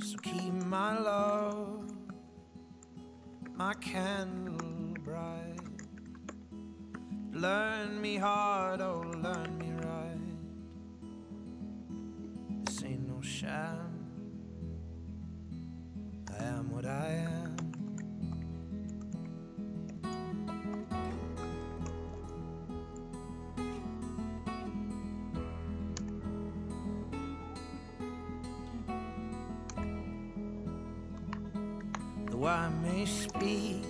So keep my love, my candle bright. Learn me hard, oh, learn me right. This ain't no sham. I am what I am. Speak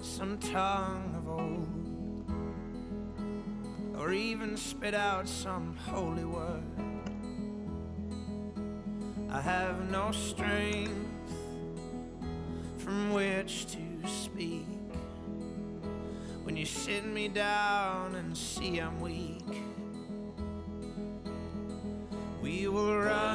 some tongue of old, or even spit out some holy word, I have no strength from which to speak. When you sit me down and see I'm weak, we will run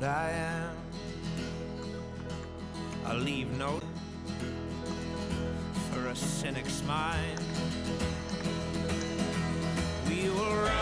what I am. I'll leave no for a cynic's mind. We will run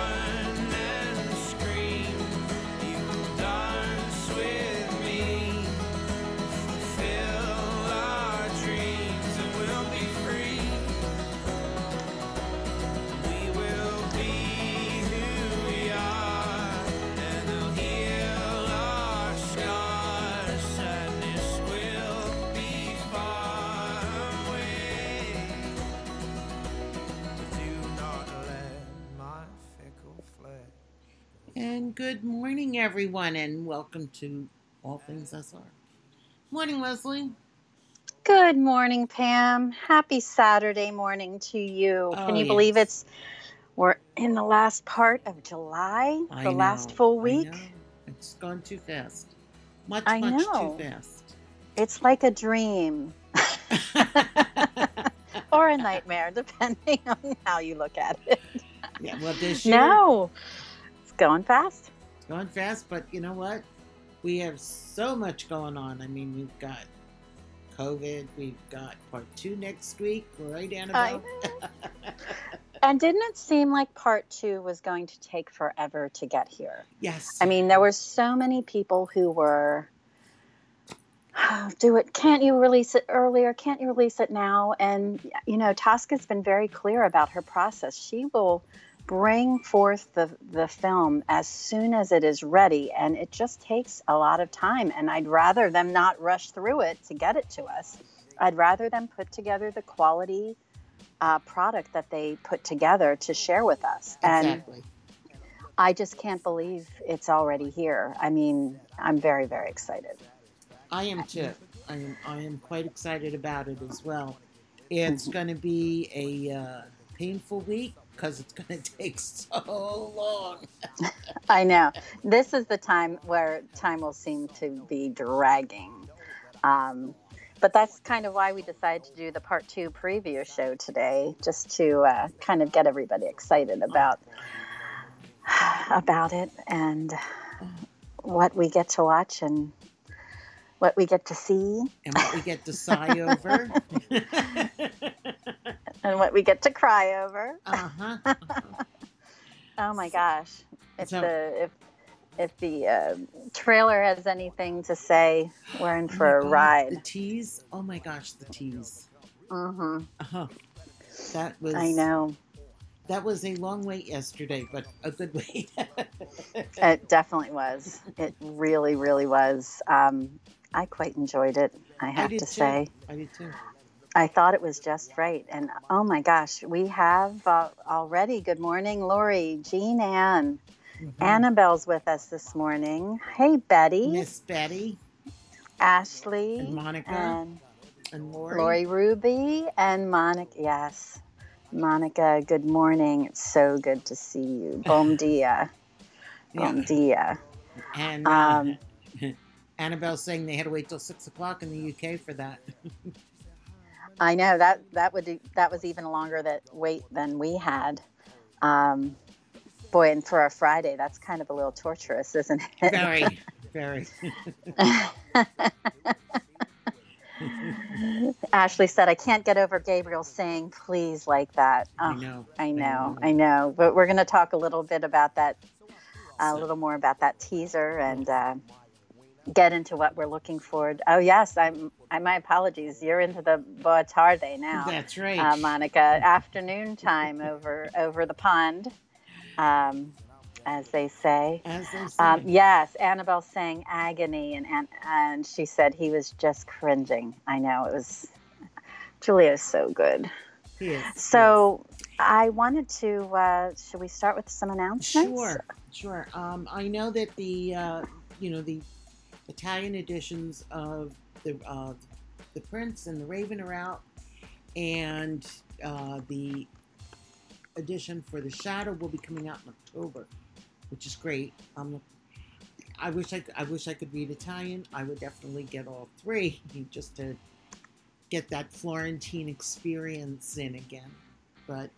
everyone, and welcome to All Things SR. Morning, Leslie. Good morning, Pam. Happy Saturday morning to you. Oh, Can you believe it's we're in the last part of July, I the last full week? It's gone too fast. Much, I much know. too fast. It's like a dream or a nightmare, depending on how you look at it. yeah, well, this year No, it's going fast. It's fast, but you know what? We have so much going on. I mean, we've got COVID, we've got part two next week, right, Annabelle? And didn't it seem like part two was going to take forever to get here? yes. I mean, there were so many people who were, oh, do it, can't you release it earlier? Can't you release it now? And, you know, Tosca's been very clear about her process. She will bring forth the, the film as soon as it is ready, and it just takes a lot of time. And I'd rather them not rush through it to get it to us. I'd rather them put together the quality uh, product that they put together to share with us. And exactly. I just can't believe it's already here. I mean, I'm very, very excited. I am too. I am. I am quite excited about it as well. It's going to be a uh, painful week because it's going to take so long. I know. This is the time where time will seem to be dragging. Um, but that's kind of why we decided to do the part two preview show today, just to uh, kind of get everybody excited about about it and what we get to watch and what we get to see and what we get to sigh over. and what we get to cry over. uh-huh. Oh my gosh! If So- the if if the uh, trailer has anything to say, we're in Oh for my a God, ride. The tease. Oh my gosh, the tease. hmm Uh-huh. That was I know. that was a long wait yesterday, but a good wait. It definitely was. It really, really was. Um, I quite enjoyed it, I have did to too. say. I did too. I thought it was just right. And oh my gosh, we have uh, already. Good morning, Lori, Jean Ann. Mhm. Annabelle's with us this morning. Hey, Betty, Miss Betty Ashley, and Monica and and Lori. Lori Ruby, and Monica. Yes, Monica, good morning. It's so good to see you. Bom dia. Bom Yeah. dia. And uh, Um, Annabelle saying they had to wait till six o'clock in the UK for that. I know that that would do, that was even longer that wait than we had. Um, boy, and for a Friday, that's kind of a little torturous, isn't it? Very, very. Ashley said, "I can't get over Gabriel saying please like that." I Oh, know. I know, I know. But we're going to talk a little bit about that, a little more about that teaser, and uh, get into what we're looking for. Oh yes, I'm. I, my apologies. You're into the boa tarde now, That's right. uh, Monica. Afternoon time over over the pond, um, as they say. As they say. Um, yes, Annabelle sang agony, and, and and she said he was just cringing. I know it was. Julia's so good. He is, So I wanted to. Uh, should we start with some announcements? Sure, sure. Um, I know that the uh, you know the Italian editions of the uh, the Prince and the Raven are out, and uh, the edition for the Shadow will be coming out in October, which is great. Um, I wish I, I wish I could read Italian. I would definitely get all three just to get that Florentine experience in again. But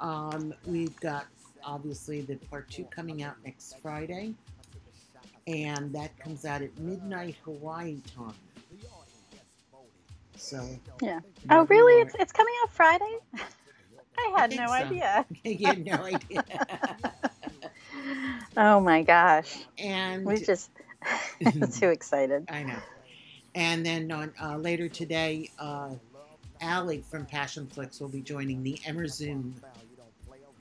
um, we've got obviously the part two coming out next Friday, and that comes out at midnight Hawaii time. So Yeah. Oh, really? It's it's coming out Friday. I had think no so. idea. you had no idea. Oh my gosh, and we just too excited. I know. And then on uh, later today, uh, Allie from Passionflix will be joining the Emerzoom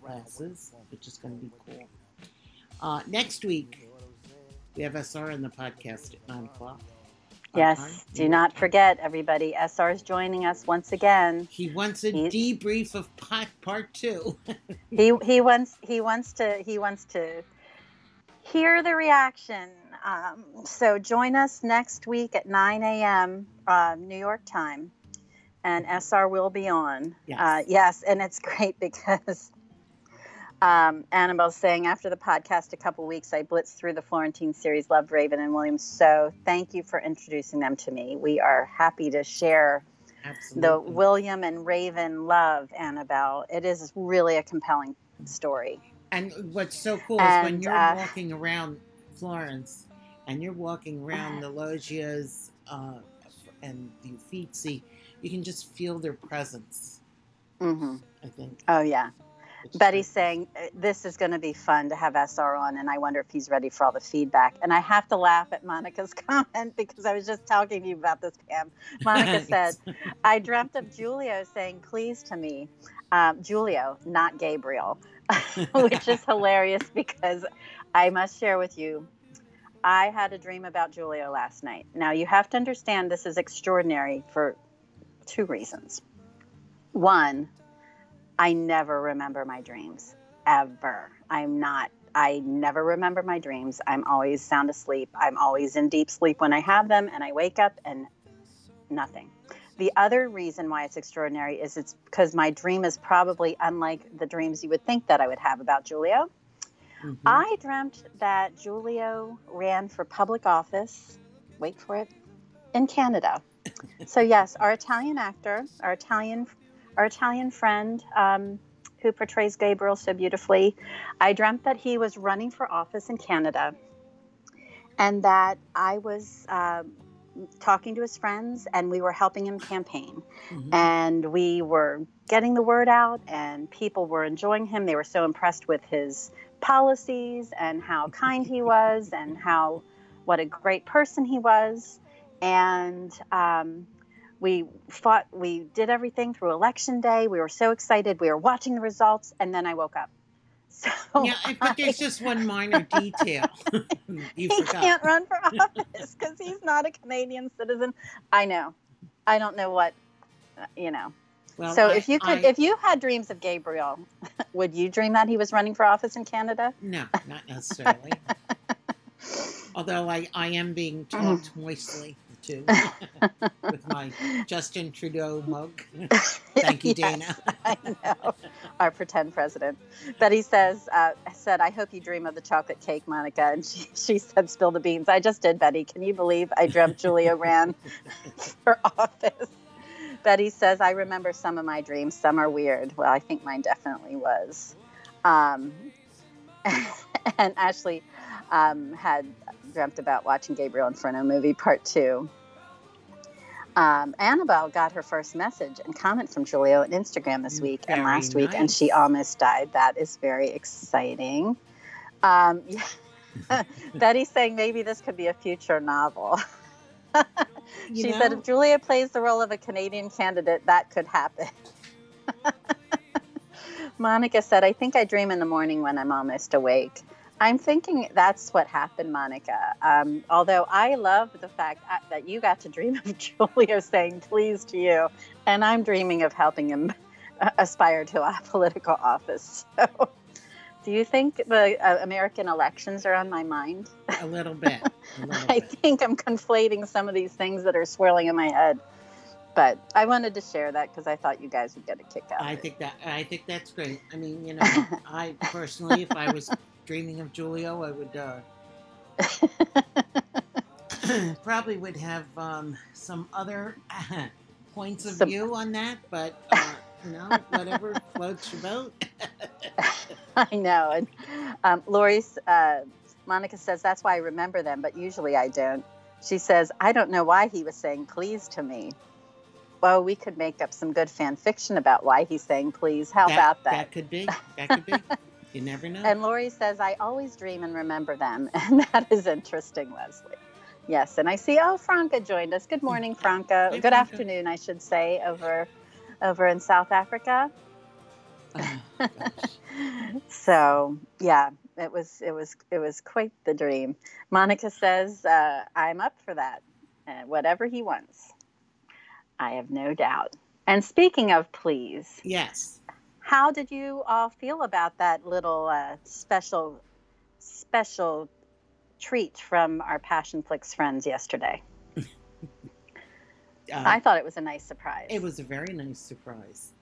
classes, which is going to be cool. Uh, next week, we have SR in the podcast at 9 o'clock. Yes. time. Do not forget, everybody. SR is joining us once again. He wants a He- debrief of part, part two. he he wants he wants to he wants to hear the reaction. Um, so join us next week at 9 a.m. Uh, New York time, and SR will be on. Yes. Uh, yes, and it's great because um, Annabelle's saying after the podcast a couple weeks, I blitzed through the Florentine series, loved Raven and Williams. So thank you for introducing them to me. We are happy to share Absolutely. the William and Raven love Annabelle. It is really a compelling story. And what's so cool is when you're uh, walking around Florence and you're walking around the loggias uh, and the Uffizi, you can just feel their presence, hmm I think. Oh yeah. Betty's saying "Uh, this is going to be fun to have SR on, and I wonder if he's ready for all the feedback. And I have to laugh at Monica's comment because I was just talking to you about this, Pam. Monica said, "I dreamt of Giulio saying please to me." Um, Giulio, not Gabriel, which is hilarious because I must share with you. I had a dream about Giulio last night. Now you have to understand this is extraordinary for two reasons. One, I never remember my dreams ever. I'm not, I never remember my dreams. I'm always sound asleep. I'm always in deep sleep when I have them, and I wake up and nothing. The other reason why it's extraordinary is it's because my dream is probably unlike the dreams you would think that I would have about Giulio. Mhm. I dreamt that Giulio ran for public office, wait for it, in Canada. so yes, our Italian actor, our Italian, our Italian friend, um, who portrays Gabriel so beautifully, I dreamt that he was running for office in Canada, and that I was um talking to his friends, and we were helping him campaign. Mhm. and we were getting the word out and people were enjoying him. They were so impressed with his policies and how kind he was and how what a great person he was. And um, we fought, we did everything through election day. We were so excited. We were watching the results, and then I woke up. So Yeah, but there's just one minor detail you he forgot. can't run for office because he's not a Canadian citizen. I know. I don't know what, uh, you know. Well, so I- if you could, I- if you had dreams of Gabriel, would you dream that he was running for office in Canada? no, not necessarily. Although I, I am being talked moistly too with my Justin Trudeau mug. Thank you, Yes, Dana. I know. Our pretend president. Betty says, uh, said, I hope you dream of the chocolate cake, Monica. And she, she said, spill the beans. I just did, Betty. Can you believe I dreamt Julia ran for office? Betty says, I remember some of my dreams. Some are weird. Well, I think mine definitely was. Um, and Ashley um, had dreamt about watching Gabriel Inferno movie part two. Um, Annabelle got her first message and comment from Giulio on Instagram this week and Very last week, and she almost died. That is very exciting. Um, yeah. Betty's saying maybe this could be a future novel. She know, said if Julia plays the role of a Canadian candidate, that could happen. Monica said, I think I dream in the morning when I'm almost awake. I'm thinking that's what happened, Monica. Um, although I love the fact uh, that you got to dream of Julia saying please to you, and I'm dreaming of helping him uh, aspire to a political office. So, do you think the uh, American elections are on my mind? a little bit. A little I bit. think I'm conflating some of these things that are swirling in my head. But I wanted to share that because I thought you guys would get a kick out. I of it. think that I think that's great. I mean, you know, I personally, if I was dreaming of Giulio, I would uh, probably would have um, some other points of Some- view on that, but uh, you know, whatever floats your boat. I know. And um, Lori's, uh, Monica says, that's why I remember them, but usually I don't. She says, I don't know why he was saying please to me. Well, we could make up some good fan fiction about why he's saying please. How about that? That could be. That could be. You never know. And Lori says, I always dream and remember them. And that is interesting, Leslie. Yes. And I see, oh, Franca joined us. Good morning, Franca. Hey, Good Franca. afternoon, I should say, over over in South Africa. Oh, so yeah, it was it was it was quite the dream. Monica says, uh, I'm up for that. Uh, whatever he wants. I have no doubt. And speaking of please, yes. How did you all feel about that little uh, special special treat from our Passionflix friends yesterday? Uh, I thought it was a nice surprise. it was a very nice surprise.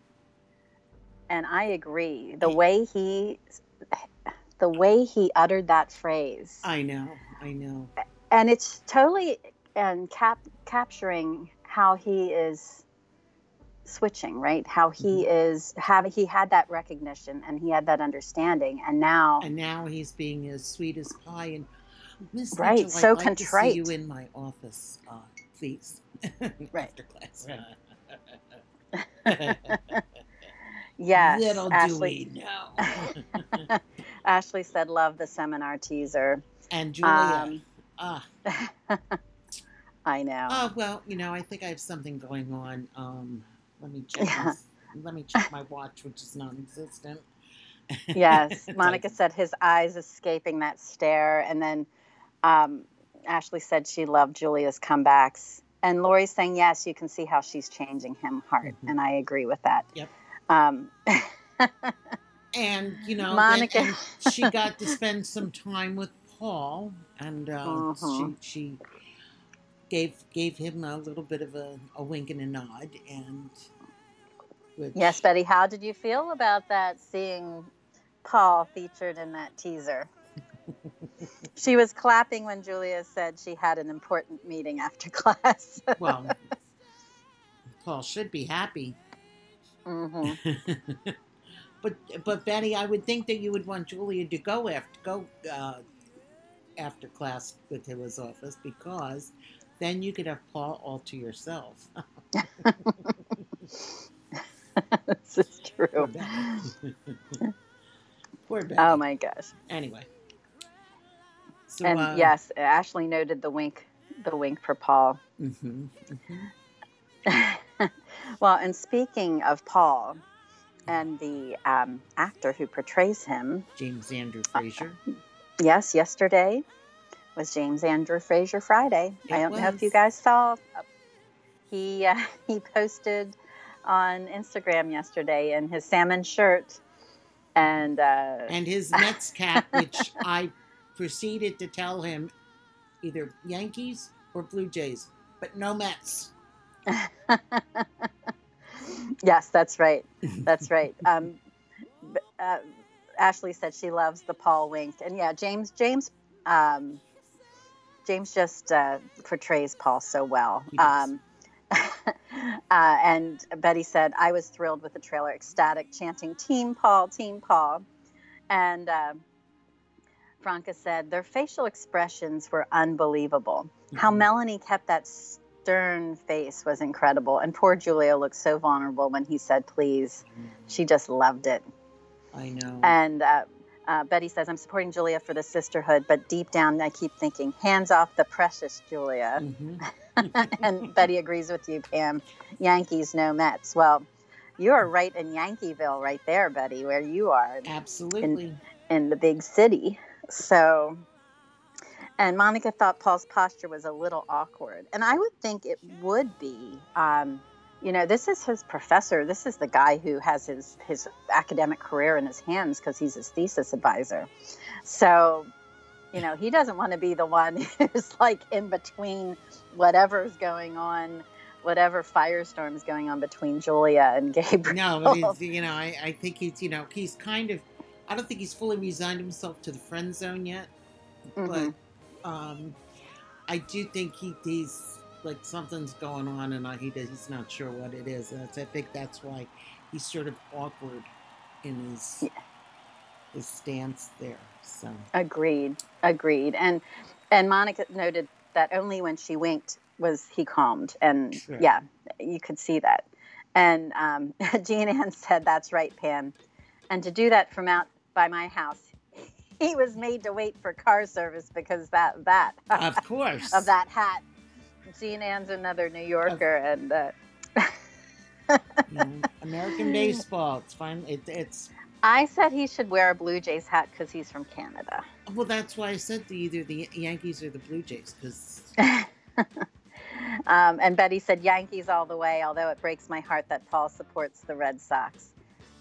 and I agree. The way he the way he uttered that phrase. I know. I know. and it's totally and cap capturing how he is switching right how he is have he had that recognition and he had that understanding and now And now he's being as sweet as pie. And Miss Right, Mitchell, so I'd like to contrite. see you in my office, uh, please. Right. After class. yes Little do ashley we know. ashley said love the seminar teaser and Julia. Um, ah, i know oh well, you know, I think I have something going on. Um, let me check. My, let me check my watch, which is non-existent. yes monica said his eyes escaping that stare and then um, ashley said she loved julia's comebacks and lori's saying yes you can see how she's changing him heart Mhm. and i agree with that Yep. um, and you know, Monica. she got to spend some time with Paul, and uh, Mhm. she she gave gave him a little bit of a, a wink and a nod, and which, yes betty how did you feel about that seeing paul featured in that teaser she was clapping when julia said she had an important meeting after class well, Paul should be happy. Mm-hmm. but but Betty, I would think that you would want Julia to go after go uh, after class with to his office because then you could have Paul all to yourself. this is Poor true Betty. Poor Betty. oh my gosh Anyway. So, and uh, yes ashley noted the wink the wink for paul mhm, mhm. well, and speaking of Paul and the um, actor who portrays him, James Andrew Fraser. yes, yesterday was James Andrew Fraser Friday. I don't know if you guys saw. He uh, he posted on Instagram yesterday in his salmon shirt, and uh, and his Mets cap, which I proceeded to tell him either Yankees or Blue Jays, but no Mets. yes, that's right. That's right. Um, uh, Ashley said she loves the Paul wink, and yeah, James James um, James just uh, portrays Paul so well. Um, uh, and Betty said I was thrilled with the trailer, ecstatic, chanting "Team Paul, Team Paul," and. Uh, Franca said their facial expressions were unbelievable. How Mhm. Melanie kept that stern face was incredible. And poor Julia looked so vulnerable when he said, please. She just loved it. I know. And uh, uh, Betty says, I'm supporting Julia for the sisterhood, but deep down, I keep thinking, hands off the precious Julia. Mhm. and Betty agrees with you, Pam. Yankees, no Mets. Well, you are right in Yankeeville, right there, Betty, where you are Absolutely. in the big city. So, and Monica thought Paul's posture was a little awkward. And I would think it would be. Um, you know, this is his professor. This is the guy who has his, his academic career in his hands because he's his thesis advisor. So, you know, he doesn't want to be the one who's like in between whatever's going on, whatever firestorm's going on between Julia and Gabriel. No, but you know, I, I think he's, you know, he's kind of, I don't think he's fully resigned himself to the friend zone yet, Mhm. but um, I do think he, he's like something's going on, and he does, he's not sure what it is. That's, I think that's why he's sort of awkward in his Yeah. His stance there. So Agreed. Agreed. And and Monica noted that only when she winked was he calmed. And Sure. yeah, you could see that. And um, Jean Ann said, "That's right, Pam." And to do that from out by my house, he was made to wait for car service because that that of course, of that hat. Jean Ann's another New Yorker, and uh, you know, American baseball. It's fine. It, it's I said he should wear a Blue Jays hat because he's from Canada. well, that's why I said to either the Yankees or the Blue Jays because um, and Betty said Yankees all the way, although it breaks my heart that Paul supports the Red Sox.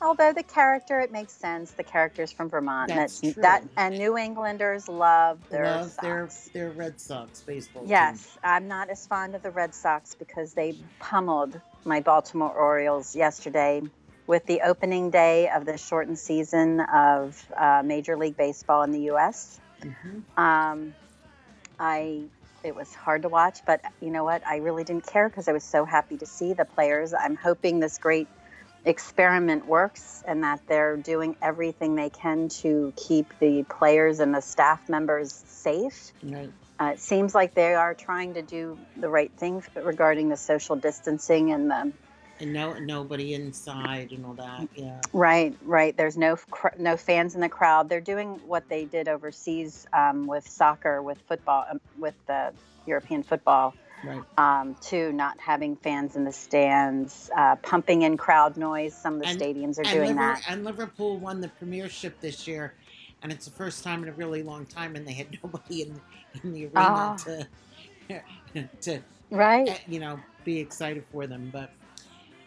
Although the character, it makes sense. The character's from Vermont. and That's it's- true. That and New Englanders love their love their their Red Sox baseball. team. Yes, I'm not as fond of the Red Sox because they pummeled my Baltimore Orioles yesterday with the opening day of the shortened season of uh, Major League Baseball in the U.S. Mhm. Um, I it was hard to watch, but you know what? I really didn't care because I was so happy to see the players. I'm hoping this great experiment works and that they're doing everything they can to keep the players and the staff members safe. Right. Uh, it seems like they are trying to do the right thing regarding the social distancing and the And no nobody inside and all that. Yeah. Right, right. There's no cr- no fans in the crowd. They're doing what they did overseas um, with soccer, with football, um, with the European football, Right. um, too. Not having fans in the stands, uh, pumping in crowd noise. Some of the And- stadiums are doing that. and Liverpool won the Premiership this year, and it's the first time in a really long time, and they had nobody in in the arena Oh. to to Right. eh, you know be excited for them. But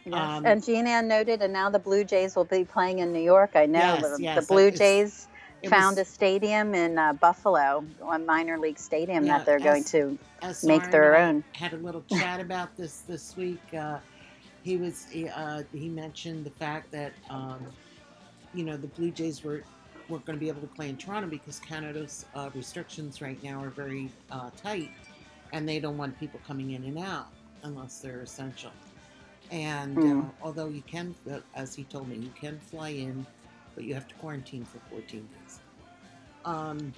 Yes. um, and Jean Ann noted, and now the Blue Jays will be playing in New York. I know Yes, the, yes, the Blue Jays found was- a stadium in uh, Buffalo, a minor league stadium Yeah, that they're going to SR make their I own. Had a little chat about this this week. Uh, he was he, uh, he mentioned the fact that um, you know the Blue Jays were weren't going to be able to play in Toronto because Canada's uh, restrictions right now are very uh, tight, and they don't want people coming in and out unless they're essential. And uh, Mm. although you can, uh, as he told me, you can fly in, but you have to quarantine for 14 days. Um,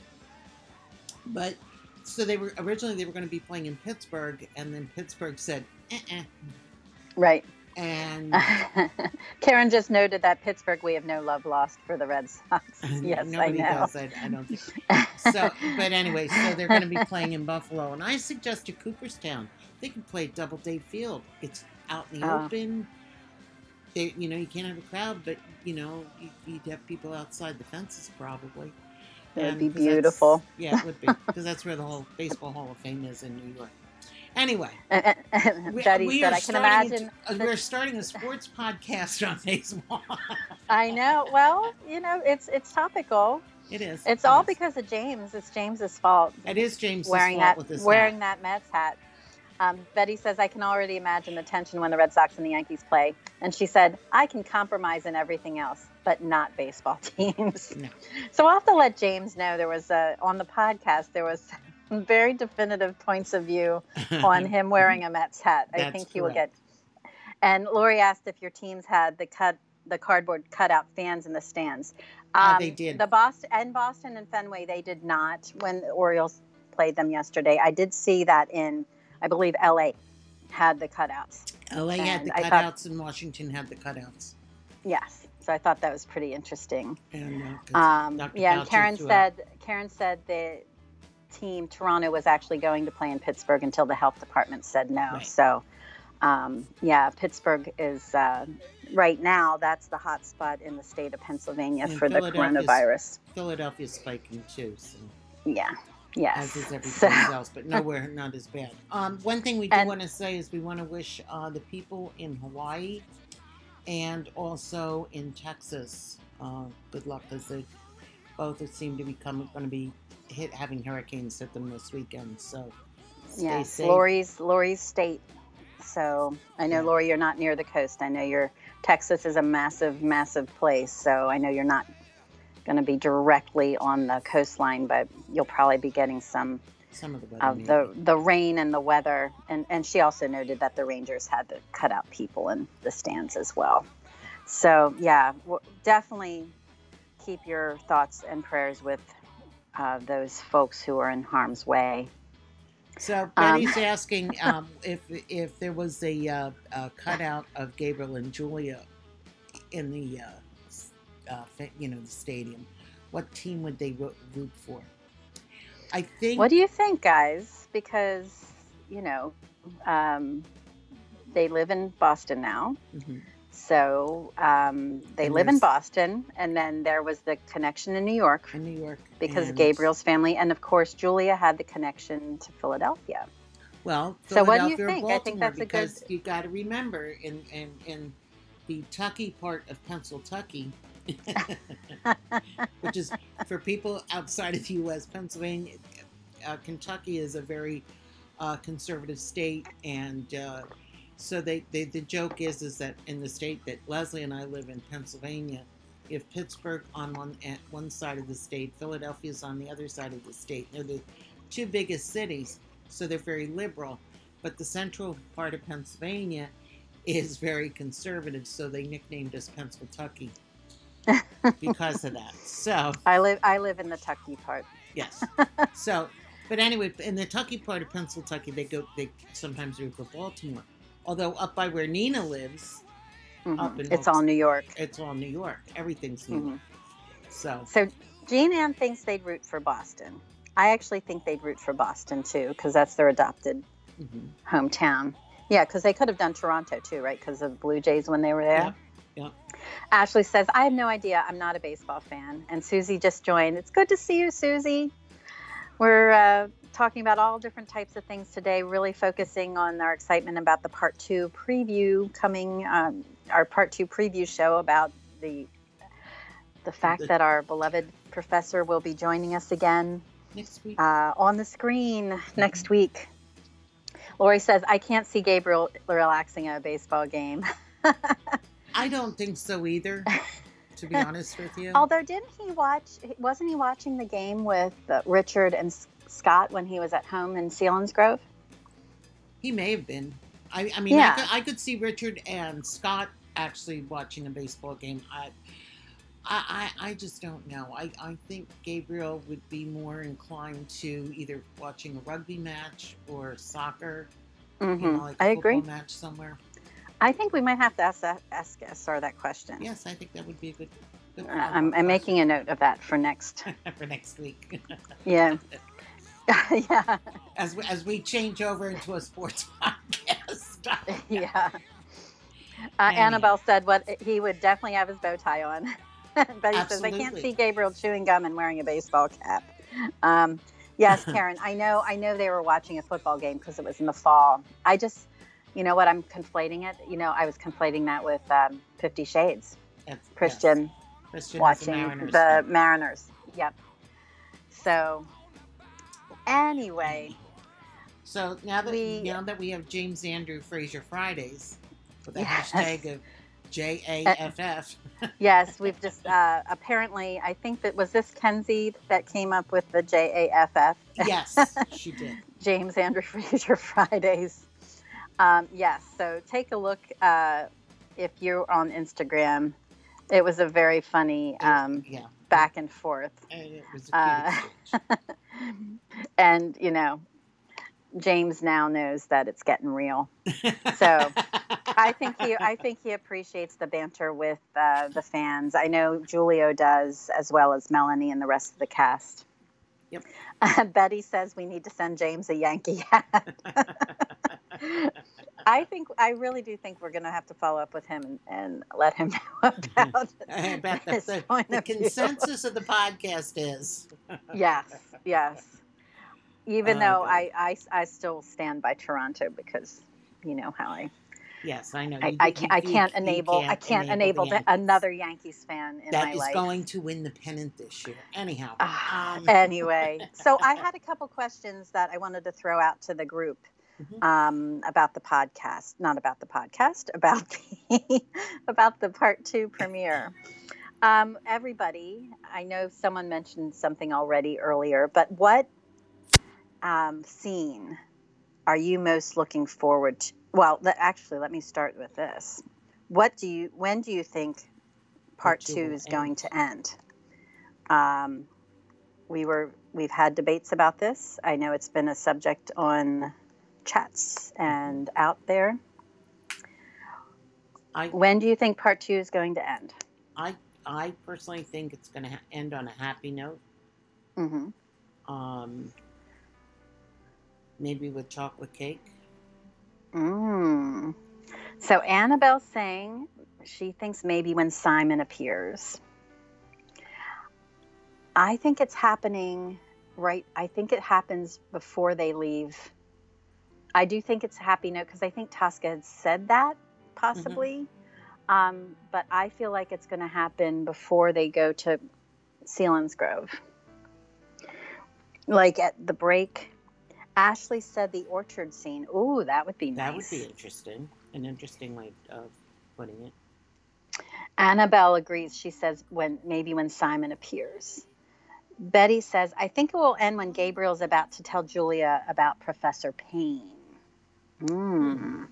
but so they were originally they were going to be playing in Pittsburgh, and then Pittsburgh said, uh-uh. Right. and Karen just noted that Pittsburgh, we have no love lost for the Red Sox. yes, I know. does. I, I don't think so. But anyway, so they're going to be playing in Buffalo, and I suggested Cooperstown. They can play Doubleday Field. It's out in the Oh. open. They, you know, you can't have a crowd, but you know, you, you'd have people outside the fences probably. It would be beautiful. Yeah, it would be because that's where the whole baseball Hall of Fame is in New York. Anyway, we, Betty we said, "I can imagine." to- uh, that- we're starting a sports podcast on baseball. I know. Well, you know, it's it's topical. it is. It's It all is. because of James. It's James's fault. it is James wearing fault that with his wearing hat. that Mets hat. Um, Betty says, I can already imagine the tension when the Red Sox and the Yankees play. And she said, I can compromise in everything else, but not baseball teams. No. So I'll have to let James know there was a, on the podcast, there was very definitive points of view on him wearing a Mets hat. I That's think he will get. And Lori asked if your teams had the cut, the cardboard cutout fans in the stands. Um, Uh, they did. The Boston and Boston and Fenway, they did not when the Orioles played them yesterday. I did see that in, I believe, L.A. had the cutouts. LA had the and I thought- cutouts, and Washington had the cutouts. Yes, so I thought that was pretty interesting. And uh, Um, yeah, and Karen said Karen said the team Toronto was actually going to play in Pittsburgh until the health department said no. Right. So, um, yeah, Pittsburgh is uh, right now that's the hot spot in the state of Pennsylvania And for the coronavirus. Philadelphia's spiking too, so, Yeah, yes. as is everything So- else, but nowhere not as bad. Um, one thing we do want to say is we want to wish uh, the people in Hawaii and also in Texas uh, good luck because they both seem to be coming, going to be hit having hurricanes hit them this weekend. So stay yes, safe. Lori's Lori's state. So I know Yeah. Lori, you're not near the coast. I know you're Texas is a massive, massive place. So I know you're not going to be directly on the coastline, but you'll probably be getting some Some of the weather. of the the rain and the weather. And and she also noted that the Rangers had to cut out people in the stands as well. So yeah, w- definitely keep your thoughts and prayers with uh, those folks who are in harm's way. So Um, Betty's asking um, if if there was a, uh, a cutout of Gabriel and Julia in the uh, uh, you know the stadium, what team would they ro- root for? I think. What do you think, guys? Because you know, um, they live in Boston now. Mhm. So um, they And live in Boston, and then there was the connection in New York in New York because Gabriel's family, and of course Julia had the connection to Philadelphia. Well, So what do you think? I think that's a good- because you got to remember in in in the Tucky part of Pennsylvania, which is for people outside of the U.S. Pennsylvania, uh, Kentucky is a very uh, conservative state, and uh, so they, they the joke is is that in the state that Leslie and I live in, Pennsylvania, if Pittsburgh on one one side of the state, Philadelphia is on the other side of the state. They're the two biggest cities, so they're very liberal. But the central part of Pennsylvania is very conservative, so they nicknamed us Pennsyltucky because of that. So I live I live in the Tucky part. yes, so but anyway, in the Tucky part of Pennsylvania, they go they sometimes root for Baltimore. Although up by where Nina lives, Mhm. Up in It's all New York. it's all New York. Everything's New Mhm. York. So So Jean Ann thinks they'd root for Boston. I actually think they'd root for Boston too, because that's their adopted mhm. hometown. Yeah, because they could have done Toronto too, right? Because of the Blue Jays when they were there. Yep, yep. Ashley says, I have no idea. I'm not a baseball fan. And Susie just joined. It's good to see you, Susie. We're uh, talking about all different types of things today, really focusing on our excitement about the part two preview coming, um, our part two preview show about the the fact that our beloved professor will be joining us again next week. uh, on the screen next week. Lori says, I can't see Gabriel relaxing at a baseball game. I don't think so either. To be honest with you, Although, didn't he watch? Wasn't he watching the game with uh, Richard and S- Scott when he was at home in Selinsgrove? he may have been. I, I mean, Yeah. I, could, I could see Richard and Scott actually watching a baseball game. I, I, I just don't know. I, I think Gabriel would be more inclined to either watching a rugby match or soccer. You hmm know, like a I agree. match somewhere. I think we might have to ask that, ask SR that question. Yes, I think that would be a good. good Uh, I'm, I'm making a note of that for next. for next week. Yeah. yeah. as we, as we change over into a sports podcast. Yeah. Uh. Annabelle said what he would definitely have his bow tie on. Betty says I can't see Gabriel chewing gum and wearing a baseball cap. Um, yes, Karen, I know. I know they were watching a football game because it was in the fall. I just, you know what? I'm conflating it. You know, I was conflating that with um, Fifty Shades. Yes, Christian yes. Christian is a watching Mariners the. Mariners. Yep. So, anyway, So now that We- now that we have James Andrew Fraser Fridays with the Yes. hashtag of JAFF. yes, we've just uh, apparently. I think that was this Kenzie that came up with the JAFF. yes, she did. James Andrew Fraser Fridays. Um, yes, so take a look uh, if you're on Instagram. It was a very funny um, yeah, back and forth. and it was a Uh, and, you know, James now knows that it's getting real. So I think he I think he appreciates the banter with uh, the fans. I know Giulio does as well as Melanie and the rest of the cast. Yep. Betty says we need to send James a Yankee hat. I think I really do think we're going to have to follow up with him and, and let him know about I bet that his the, point the of view. consensus of the podcast is Yes, yes. Even Oh, though I, I I still stand by Toronto because you know how I yes, I know. I, You- I can't I can't you enable I can't enable, the the, another Yankees fan in that my is life. going to win the pennant this year. Anyhow, Ah, um, anyway, so I had a couple questions that I wanted to throw out to the group Mhm. um, about the podcast, not about the podcast, about the about the part two premiere. Um, everybody, I know someone mentioned something already earlier, but what um, scene are you most looking forward to? Well, le- actually, let me start with this. What do you? When do you think part two is going to end? Um, we were we've had debates about this. I know it's been a subject on chats and out there. I When do you think part two is going to end? I I personally think it's going to ha- end on a happy note. Mm-hmm. Um, maybe with chocolate cake. Mm. So Annabelle's saying she thinks maybe when Simon appears. I think it's happening right. I think it happens before they leave. I do think it's a happy note because I think Tosca had said that possibly. Um, but I feel like it's going to happen before they go to Selinsgrove. Like at the break, Ashley said the orchard scene. Ooh, that would be nice. That would be interesting. An interesting way of putting it. Annabelle agrees. She says when maybe when Simon appears. Betty says, I think it will end when Gabriel's about to tell Julia about Professor Payne. Hmm.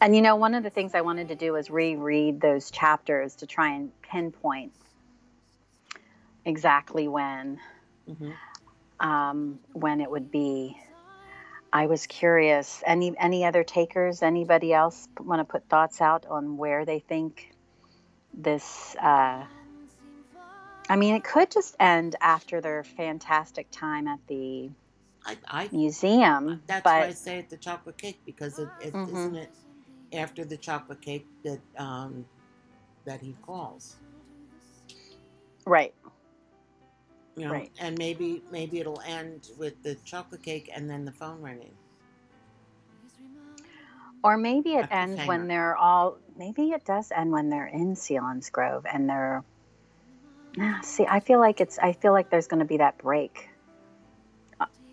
And you know, one of the things I wanted to do was reread those chapters to try and pinpoint exactly when hmm um, when it would be. I was curious. Any any other takers? Anybody else want to put thoughts out on where they think this? Uh, I mean, it could just end after their fantastic time at the I, I museum, that's why I say it the chocolate cake because it, it Mhm. not it after the chocolate cake that um that he calls. right, You know, Right. and maybe maybe it'll end with the chocolate cake and then the phone ringing. or maybe it ends when they're all. Maybe it does end when they're in Selinsgrove and they're. See, I feel like it's. I feel like there's going to be that break.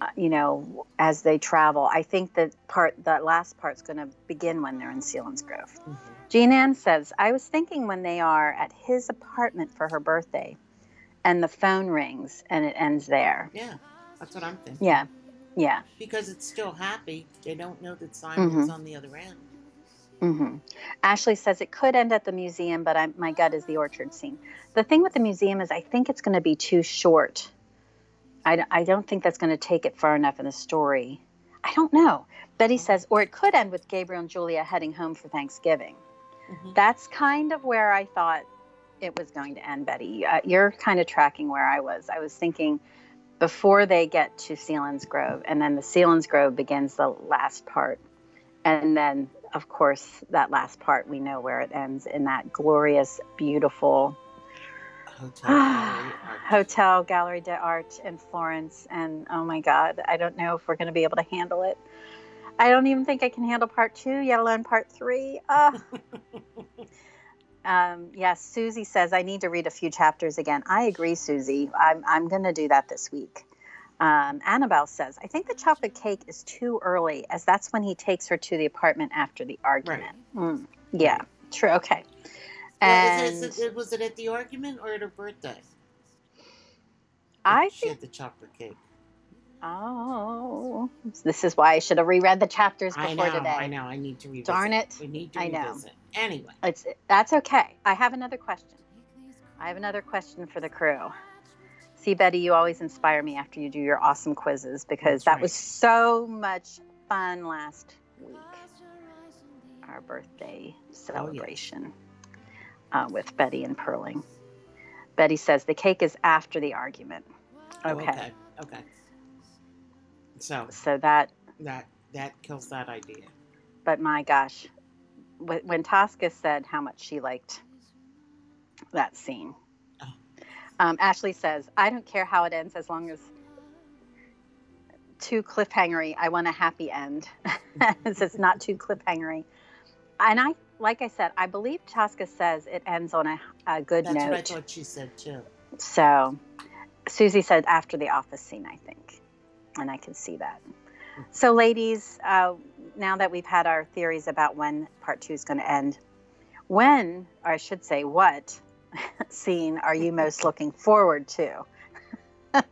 Uh, You know, as they travel, I think that part, that last part's going to begin when they're in Selinsgrove. Mhm. Jean Ann says, I was thinking when they are at his apartment for her birthday and the phone rings and it ends there. Yeah, that's what I'm thinking. Yeah. Yeah. Because it's still happy. They don't know that Simon's Mhm. on the other end. hmm Ashley says it could end at the museum, but I, my gut is the orchard scene. The thing with the museum is I think it's going to be too short. I, I don't think that's going to take it far enough in the story. I don't know. Betty says, or it could end with Gabriel and Julia heading home for Thanksgiving. Mhm. That's kind of where I thought it was going to end, Betty. Uh, you're kind of tracking where I was. I was thinking before they get to Selinsgrove, and then the Selinsgrove begins the last part, and then of course, that last part, we know where it ends in that glorious, beautiful Hotel Gallery Hotel Gallery d'Art in Florence. And oh my God, I don't know if we're going to be able to handle it. I don't even think I can handle part two, yet alone part three. Ah. um, yes, Susie says, I need to read a few chapters again. I agree, Susie. I'm, I'm going to do that this week. Um, Annabelle says, I think the chocolate cake is too early, as that's when he takes her to the apartment after the argument. Mm, yeah, true. Okay. And is it, was it at the argument or at her birthday? I she think, had the chocolate cake. oh, this is why I should have reread the chapters before I know. today. I know. I need to revisit. Darn it. We need to I know. revisit. Anyway. It's that's okay. I have another question. I have another question for the crew. See, Betty, you always inspire me after you do your awesome quizzes because That's that right. was so much fun last week. Our birthday oh, celebration uh, with Betty and Perling. Betty says the cake is after the argument. Oh, Okay. okay. Okay. So So that, that that kills that idea. but my gosh, when Tosca said how much she liked that scene, Oh. um, Ashley says, I don't care how it ends as long as too cliffhangery. I want a happy end. It's it's not too cliffhangery. And I, like I said, I believe Tosca says it ends on a, a good That's what I thought she said too. So Susie said after the office scene, I think. And I can see that. So, ladies, uh, now that we've had our theories about when part two is going to end, when, or I should say, what scene are you most looking forward to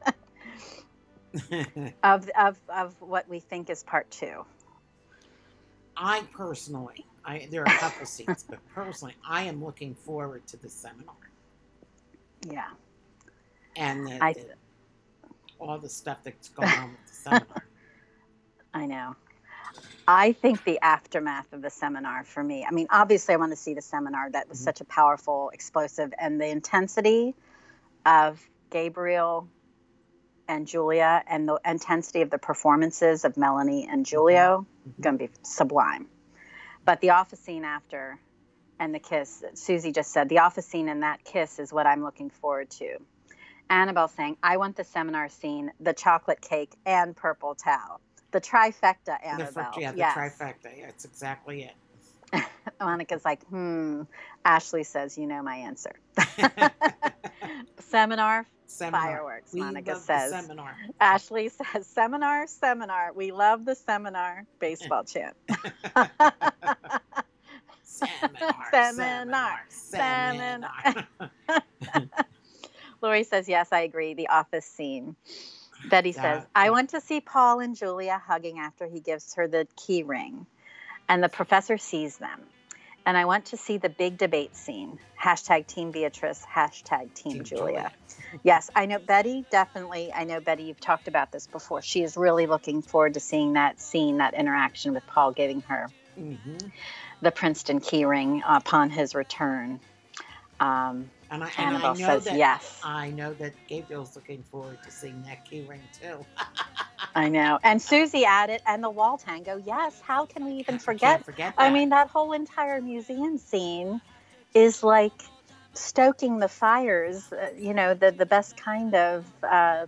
of, of, of what we think is part two? I personally, I there are a couple seats, but personally, I am looking forward to the seminar Yeah. and the, I- the- all the stuff that's going on with the seminar. I know. I think the aftermath of the seminar for me, I mean, obviously, I want to see the seminar that was Mhm. such a powerful, explosive, and the intensity of Gabriel and Julia and the intensity of the performances of Melanie and Giulio Mhm. going to be sublime. But the office scene after and the kiss, Susie just said, the office scene and that kiss is what I'm looking forward to. Annabelle saying, I want the seminar scene, the chocolate cake, and purple towel. The trifecta, Annabelle. fir- yeah, the yes. trifecta. Yeah, that's exactly it. Monica's like, hmm. Ashley says, you know my answer. Seminar, seminar. fireworks, We Monica says. seminar. Ashley says, seminar, seminar. We love the seminar baseball chant. Seminar. Seminar. Seminar. Lori says, yes, I agree. The office scene. Betty says, I want to see Paul and Julia hugging after he gives her the key ring. And the professor sees them. And I want to see the big debate scene. Hashtag Team Beatrice, hashtag Team, Team Julia. Yes, I know Betty, definitely. I know Betty, you've talked about this before. She is really looking forward to seeing that scene, that interaction with Paul giving her hmm the Princeton key ring upon his return. Um, And I, and I know says that yes. I know that Gabriel's looking forward to seeing that key ring too. I know. And Susie added, and the wall tango. Yes, how can we even forget? forget I mean, that whole entire museum scene is like stoking the fires, uh, you know, the, the best kind of. Uh,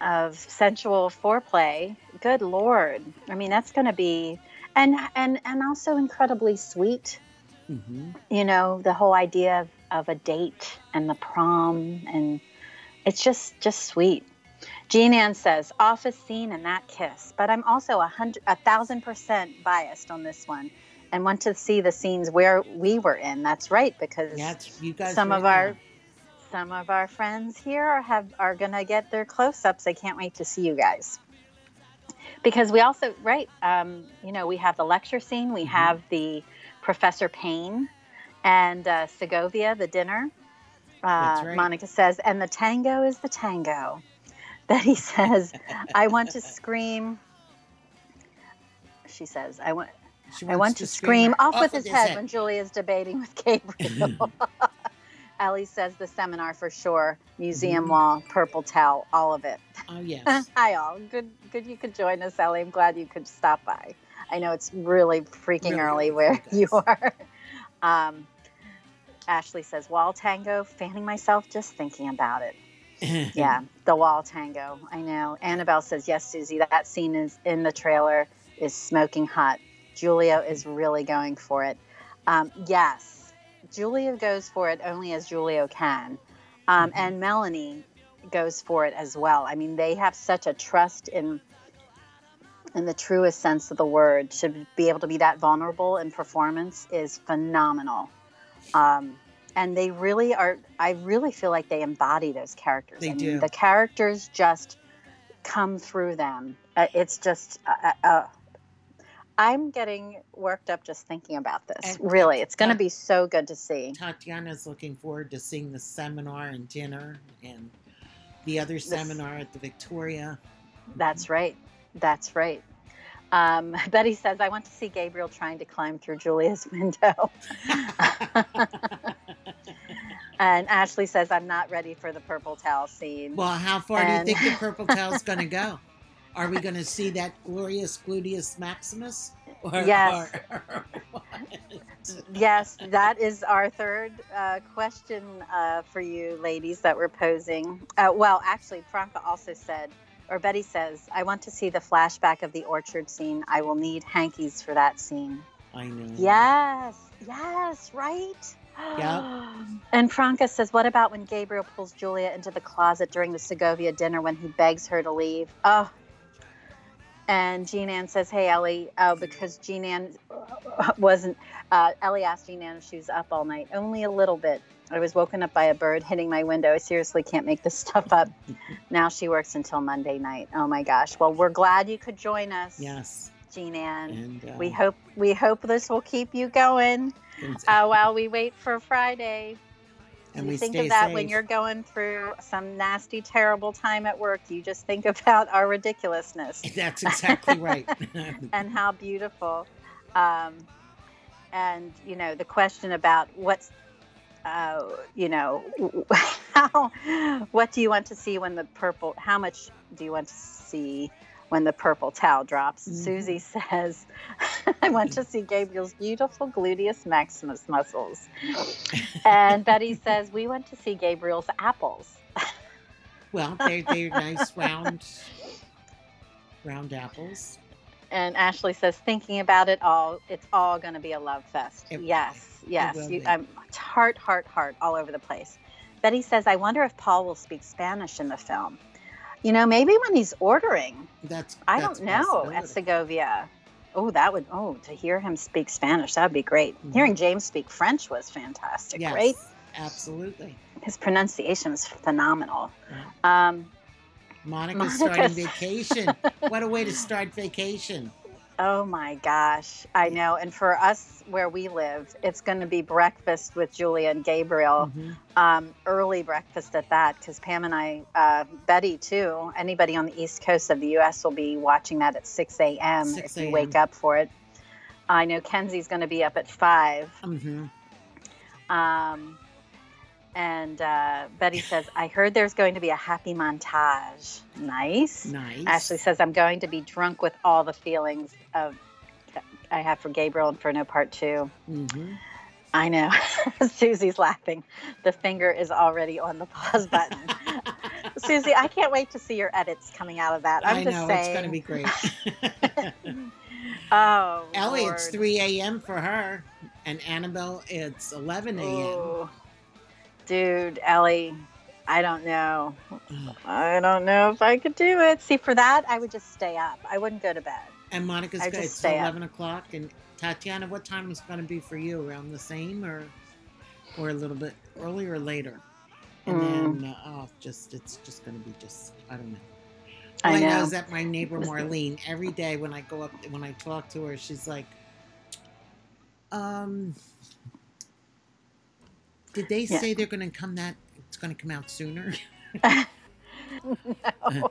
of sensual foreplay good lord i mean that's going to be and and and also incredibly sweet Mhm. you know the whole idea of, of a date and the prom and it's just just sweet jean ann says office scene and that kiss but i'm also a hundred a thousand percent biased on this one and want to see the scenes where we were in that's right because Yeah, it's, you guys. some of our some of our friends here are have are gonna get their close-ups i can't wait to see you guys because we also right um, you know we have the lecture scene we Mhm. have the professor payne and uh, segovia the dinner uh, That's right. monica says and the tango is the tango betty says i want to scream she says i want I want to scream off, with his head, when Julia's debating with Gabriel. Ellie says the seminar for sure. Museum Mhm. wall, purple towel, all of it. Oh yes. Hi all. Good good you could join us, Ellie. I'm glad you could stop by. I know it's really freaking Really early where you you are. Um, Ashley says, wall tango, fanning myself just thinking about it. Yeah, the wall tango. I know. Annabelle says, yes, Susie, that scene is in the trailer is smoking hot. Giulio is really going for it. Um, yes, Giulio goes for it only as Giulio can. Um, Mhm. And Melanie goes for it as well. I mean, they have such a trust in in the truest sense of the word to be able to be that vulnerable in performance is phenomenal um, and they really are i really feel like they embody those characters They I mean, do. the characters just come through them Uh, it's just uh, uh, i'm getting worked up just thinking about this And- really it's going to be so good to see Tatiana's looking forward to seeing the seminar and dinner and the other seminar at the Victoria. That's right. That's right. Um, Betty says, I want to see Gabriel trying to climb through Julia's window. and Ashley says, I'm not ready for the purple towel scene. well, how far And- do you think the purple towel's going to go? Are we going to see that glorious gluteus maximus? Or, Yes. or- or yes, that is our third uh, question uh, for you ladies that we're posing. Uh, well, actually, Franca also said, or Betty says, I want to see the flashback of the orchard scene. I will need hankies for that scene. I know. Yes, yes, right. Yep. And Franca says, What about when Gabriel pulls Julia into the closet during the Segovia dinner when he begs her to leave? Oh. And Jean Ann says, Hey, Ellie, oh, because Jean Ann wasn't, uh, Ellie asked Jean Ann if she was up all night. Only a little bit. I was woken up by a bird hitting my window. I seriously can't make this stuff up. now she works until Monday night. Oh my gosh. Well, we're glad you could join us, Yes. Jean Ann. And uh, We hope we hope this will keep you going uh, while we wait for Friday. and you we think of that safe. when you're going through some nasty, terrible time at work. You just think about our ridiculousness That's exactly right. and how beautiful. Um, and you know the question about what's, uh, you know, how, what do you want to see when the purple? How much do you want to see? When the purple towel drops, Mhm. Susie says, I want to see Gabriel's beautiful gluteus maximus muscles. And Betty says, We went to see Gabriel's apples. well, they're, they're nice round, round apples. And Ashley says, Thinking about it all, it's all going to be a love fest. It- yes, yes. You. I'm heart, heart, heart all over the place. Betty says, I wonder if Paul will speak Spanish in the film. You know, maybe when he's ordering. That's I that's don't know at Segovia. Oh, that would, oh, to hear him speak Spanish, that would be great. Mhm. Hearing James speak French was fantastic, Yes, right? absolutely. His pronunciation was phenomenal. Um, Monica's Monica's- starting vacation. what a way to start vacation. Oh my gosh, I know. And for us where we live, it's going to be breakfast with Julia and Gabriel, Mhm. um, early breakfast at that, because Pam and I, uh, Betty too, anybody on the East Coast of the U.S. will be watching that at 6 a.m. 6 if you wake up for it. I know Kenzie's going to be up at 5. Mm-hmm. Um, and uh, Betty says, I heard there's going to be a happy montage. Nice. Nice. Ashley says, I'm going to be drunk with all the feelings of I have for Gabriel and for no part two. hmm I know. Susie's laughing. The finger is already on the pause button. Susie, I can't wait to see your edits coming out of that. I'm I just know saying. it's going to be great. Oh, Ellie, it's 3 a.m. for her, and Annabelle, it's 11 a.m. Dude, Ellie, I don't know. I don't know if I could do it. See, for that, I would just stay up. I wouldn't go to bed. And Monica's I just it's stay up. 11 o'clock. And Tatiana, what time is going to be for you? Around the same, or or a little bit earlier or later? And Mm. then, uh, oh, just it's just going to be just I don't know. I All I know know. is that my neighbor Marlene, every day when I go up, when I talk to her, she's like, um, did they Yeah. say they're going to come that, it's going to come out sooner? No.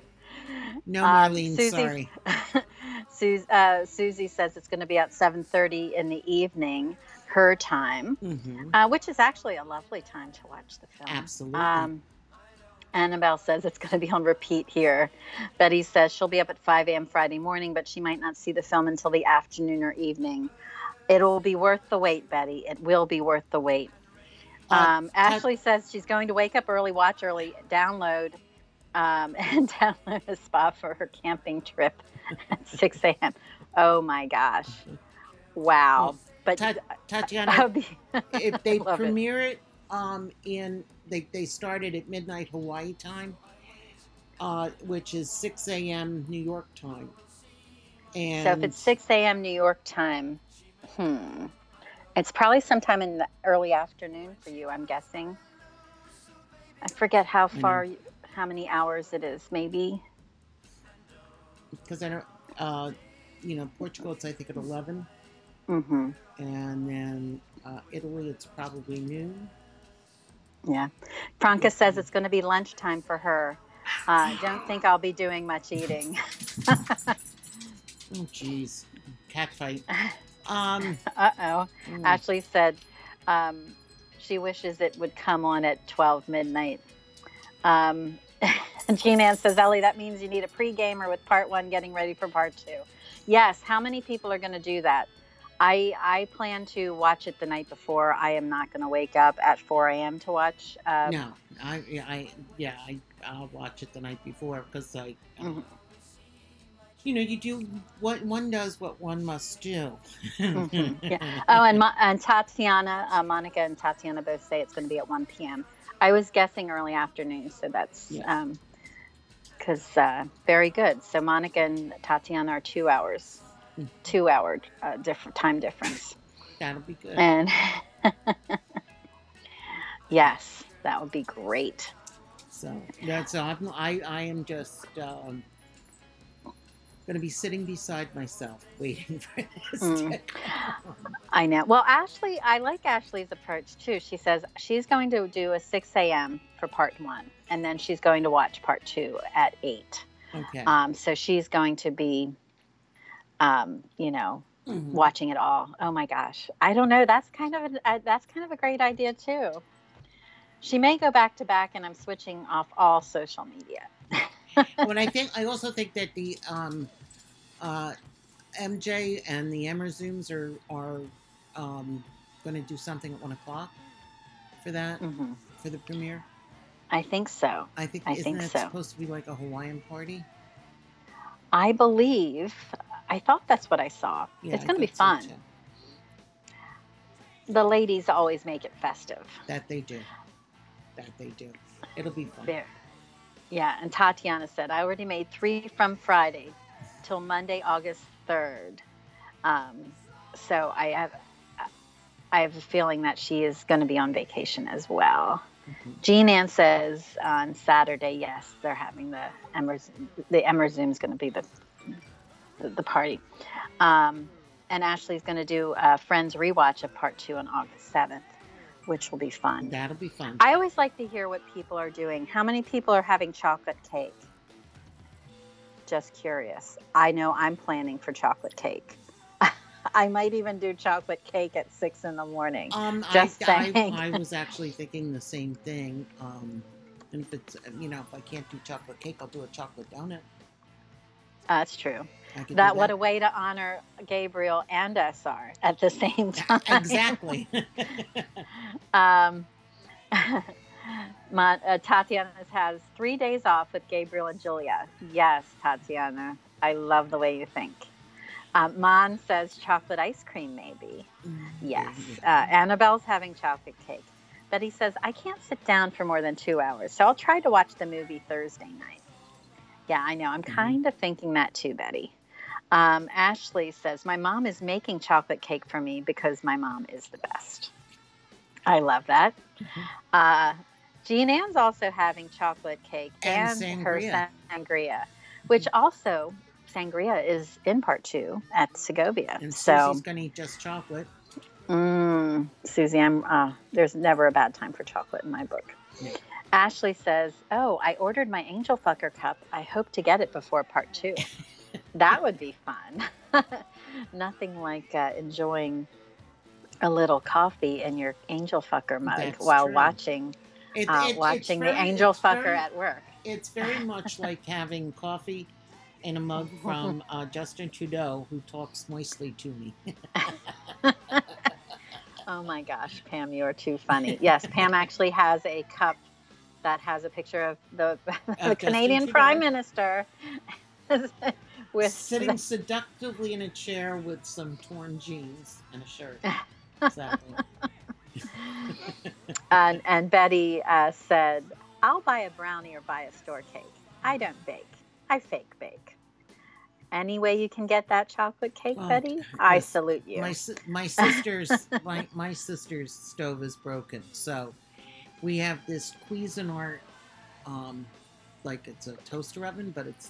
No, Um, Marlene, sorry. Sus- uh, Susie says it's going to be at 7:30 in the evening, her time, hmm uh, which is actually a lovely time to watch the film. Absolutely. Um, Annabelle says it's going to be on repeat here. Betty says she'll be up at 5 a.m. Friday morning, but she might not see the film until the afternoon or evening. It'll be worth the wait, Betty. It will be worth the wait. Um, Ashley says she's going to wake up early, watch early, download, um, and download a spa for her camping trip at 6 a.m. Oh my gosh. Wow. But Ta- Tatiana, be, if they Love it. premiere it, um, in they they started at midnight Hawaii time, uh, which is six a.m. New York time. And so if it's 6 a.m. New York time, hmm. It's probably sometime in the early afternoon for you, I'm guessing. I forget how far, you- how many hours it is. Maybe. because I don't, uh, you know, Portugal it's I think at eleven, Mm-hmm. and then uh, Italy it's probably noon. Yeah. Franca says it's going to be lunchtime for her. Uh, don't think I'll be doing much eating. Oh, jeez, cat fight. Um, Uh oh. mm, Ashley said um, she wishes it would come on at 12 midnight. Um, Jean Ann says, Ellie, that means you need a pre-gamer with part one getting ready for part two. Yes. How many people are going to do that? I, I plan to watch it the night before. I am not going to wake up at 4 a.m. to watch. Uh, no, I, yeah, I, yeah, I, I'll watch it the night before because I, uh, Mhm. You know, you do what one does, what one must do. Mhm, yeah. Oh, and, Mo- and Tatiana, uh, Monica and Tatiana both say it's going to be at 1 p.m. I was guessing early afternoon, so that's Yeah. um, because uh, very good. So Monica and Tatiana are two hours, Mhm. two hour uh, different time difference, That'll be good. and yes, that would be great. So that's I'm, I I am just um, going to be sitting beside myself waiting for this. Mm. I know. Well, Ashley, I like Ashley's approach too. She says she's going to do a 6 a.m. for part one, and then she's going to watch part two at 8. Okay. Um, so she's going to be, um, you know, Mhm. watching it all. Oh my gosh, I don't know. That's kind of a, uh, that's kind of a great idea too. She may go back to back, and I'm switching off all social media. When I think I also think that the um, uh, MJ and the Emmer Zooms are are um, going to do something at one o'clock for that hmm for the premiere. I think so. I think I isn't think that so. supposed to be like a Hawaiian party? I believe. I thought that's what I saw. Yeah, it's going to be fun. so, the ladies always make it festive. That they do. That they do. It'll be fun. There. Yeah, and Tatiana said, I already made three from Friday till Monday, August 3rd. Um, so I have, I have a feeling that she is going to be on vacation as well. Mhm. Jean Ann says on Saturday, yes, they're having the Emmer, the Emmer Zoom is going to be the, the, the party. Um, and Ashley's going to do a Friends rewatch of part two on August 7th, which will be fun. That'll be fun. I always like to hear what people are doing. How many people are having chocolate cake? Just curious. I know I'm planning for chocolate cake. I might even do chocolate cake at six in the morning. Um, Just I, saying. I, I was actually thinking the same thing. Um, and if it's, you know, if I can't do chocolate cake, I'll do a chocolate donut. That's true. That what a way to honor Gabriel and SR at the same time. exactly. Um, Mon- uh, Tatiana has three days off with Gabriel and Julia. Yes, Tatiana, I love the way you think. Um, Mon says chocolate ice cream, maybe. Yes. Uh, Annabelle's having chocolate cake. Betty says, I can't sit down for more than two hours, so I'll try to watch the movie Thursday night. Yeah, I know. I'm Mhm. kind of thinking that too, Betty. Um, Ashley says, My mom is making chocolate cake for me because my mom is the best. I love that. Mhm. Uh, Jean Ann's also having chocolate cake And and, her sangria. sangria, which also, sangria is in part two at Segovia. and so, Susie's gonna eat just chocolate. Mm, Susie, I'm. Uh, there's never a bad time for chocolate in my book. Yeah. Ashley says, "Oh, I ordered my Angel Fucker cup. I hope to get it before part two. that would be fun. Nothing like uh, enjoying a little coffee in your Angel Fucker mug That's while true. watching It- uh, it- watching very- the angel fucker very- at work. It's very much like having coffee in a mug from uh, Justin Trudeau, who talks moistly to me. Oh my gosh, Pam, you're too funny. Yes, Pam actually has a cup that has a picture of the, the Canadian Prime Minister with sitting seductively in a chair with some torn jeans and a shirt. Exactly. and, and Betty uh, said, I'll buy a brownie or buy a store cake. I don't bake. I fake bake. Any way you can get that chocolate cake, Oh, Betty? I yes. salute you. My my sister's my my sister's stove is broken, so we have this Cuisinart, um, like it's a toaster oven, but it's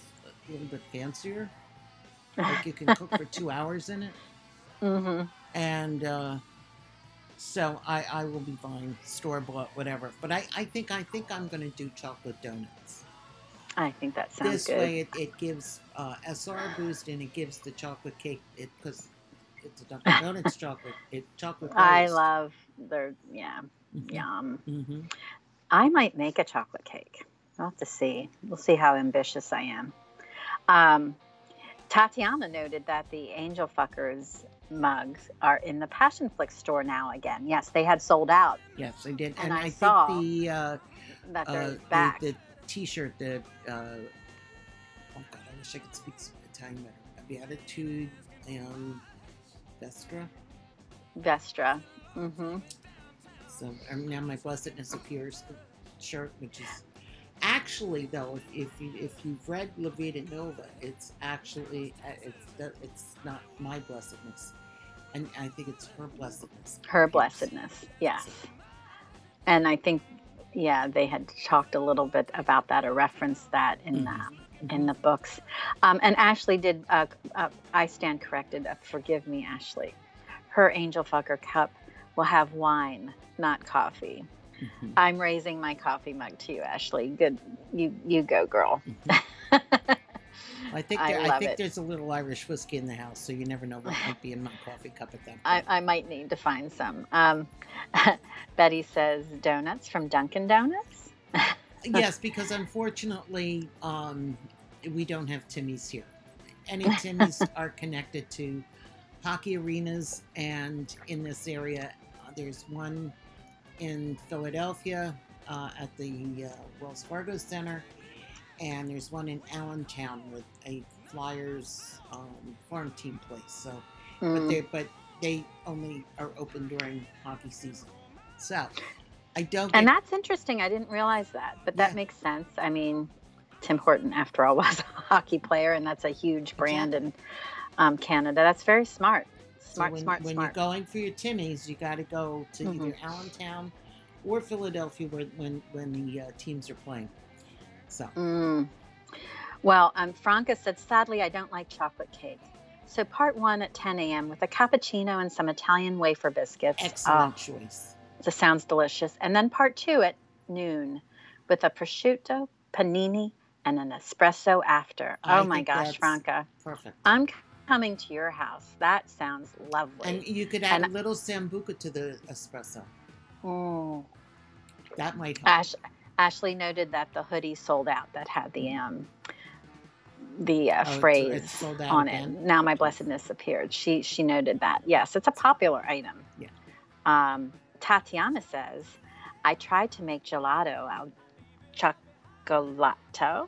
a little bit fancier. Like you can cook for two hours in it, hmm and uh, so I I will be buying store bought whatever. But I I think I think I'm going to do chocolate donuts. I think that sounds this good. way, it, it gives uh, SR boost and it gives the chocolate cake it because it's a Dunkin' Donuts chocolate. It chocolate. I glazed. love their, yeah, Mhm. yum. Mm-hmm. I might make a chocolate cake. We'll have to see. We'll see how ambitious I am. Um, Tatiana noted that the Angel Fuckers mugs are in the Passionflix store now again. Yes, they had sold out. Yes, they did, And and, I I, saw think the uh, That they're uh, back. the, the T-shirt, the uh, oh god, I wish I could speak Italian better. Beatitude, um, Vestra. Vestra. Mm-hmm. So um, now my blessedness appears shirt, which is actually though, if, if you if you've read La Vida Nova, it's actually uh, it's it's not my blessedness, and I think it's her blessedness. Her blessedness. Yes. And I think, yeah, they had talked a little bit about that or referenced that in the Mhm. in the books. Um, and Ashley did, uh, uh, I stand corrected. Uh, forgive me, Ashley. Her Angel Fucker cup will have wine, not coffee. Mhm. I'm raising my coffee mug to you, Ashley. Good, you you go, girl. I think I there, I, love think it. there's a little Irish whiskey in the house, so you never know what might be in my coffee cup at that point. I, I might need to find some. Um, Betty says donuts from Dunkin' Donuts. yes, because unfortunately, um, we don't have Timmy's here. Any Timmy's are connected to hockey arenas, and in this area, uh, there's one in Philadelphia uh, at the uh, Wells Fargo Center, and there's one in Allentown with a Flyers um, farm team place. So, but Mm. they but they only are open during hockey season. So, I don't. And get- that's interesting. I didn't realize that, but that Yeah. makes sense. I mean, Tim Horton, after all, was a hockey player, and that's a huge brand in um, Canada. That's very smart. So when, smart, when smart. you're going for your Timmies, you got to go to Mhm. either Allentown or Philadelphia where, when when the uh, teams are playing. So Mm. Well, um, Franca said, sadly, I don't like chocolate cake. So part one at 10 a.m. with a cappuccino and some Italian wafer biscuits. excellent Oh, choice. this sounds delicious. And then part two at noon with a prosciutto, panini, and an espresso after. I oh my gosh, Franca. Perfect. I'm coming to your house. That sounds lovely. And you could add And- a little sambuca to the espresso. Mm. That might help. Ash, Ashley noted that the hoodie sold out that had the um the uh, Oh, phrase out on again? it. Now my blessedness appeared. She she noted that. Yes, it's a popular item. Yeah. Um, Tatiana says, I tried to make gelato al chocolato.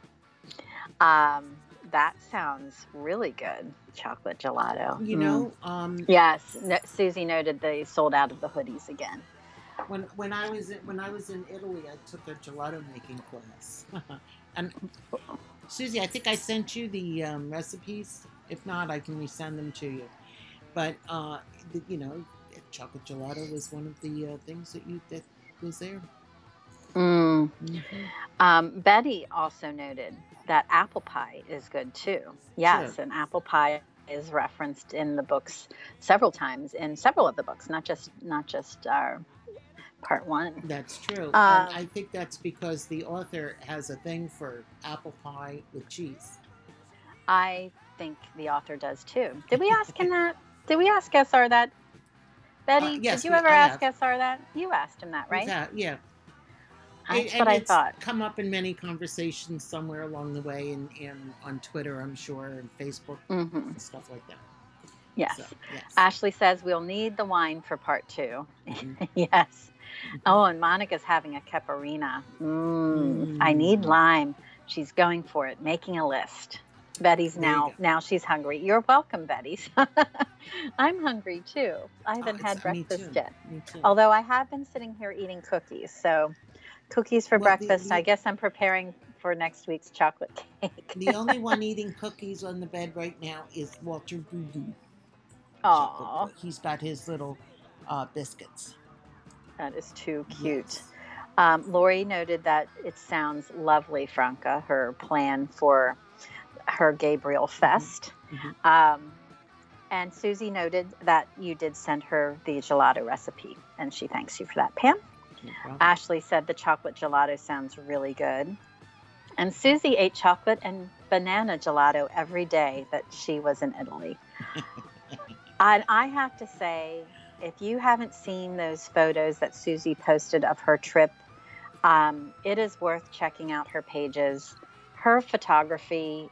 Um, that sounds really good. Chocolate gelato. You Mm. know, um, Yes, no, Susie noted they sold out of the hoodies again. when when I was in, when I was in Italy, I took a gelato making class. and Susie, I think I sent you the um, recipes. If not, I can resend them to you. But uh, the, you know, chocolate gelato was one of the uh, things that you that was there. Mm. Mhm. Um, Betty also noted that apple pie is good too. Yes, Sure. and apple pie is referenced in the books several times in several of the books, not just not just our part one. That's true. Um, and I think that's because the author has a thing for apple pie with cheese. I think the author does too. Did we ask him that? Did we ask SR that? Betty, Uh, yes, did you we- ever I ask have. SR that? You asked him that, right? Yeah, yeah. That's And- what and I it's thought. Come up in many conversations somewhere along the way, and, and on Twitter, I'm sure, and Facebook, hmm and stuff like that. Yes. So, yes. Ashley says we'll need the wine for part 2 Mhm. yes. Oh, and Monica's having a caipirinha. Mm, I need Mm. lime. She's going for it, making a list. Betty's There now now she's hungry. You're welcome, Betty. I'm hungry too. I Oh, haven't it's- had breakfast yet. Me too. Although I have been sitting here eating cookies. So cookies for Well, the- breakfast. I guess I'm preparing for next week's chocolate cake. the only one eating cookies on the bed right now is Walter Gugu. Aw, He's got his little uh, biscuits. that is too cute. Yes. Um, Lori noted that it sounds lovely, Franca, her plan for her Gabriel Fest. Mhm. Um, and Susie noted that you did send her the gelato recipe, and she thanks you for that, Pam. No. Ashley said the chocolate gelato sounds really good. And Susie ate chocolate and banana gelato every day that she was in Italy. and I have to say, if you haven't seen those photos that Susie posted of her trip, um, it is worth checking out her pages. Her photography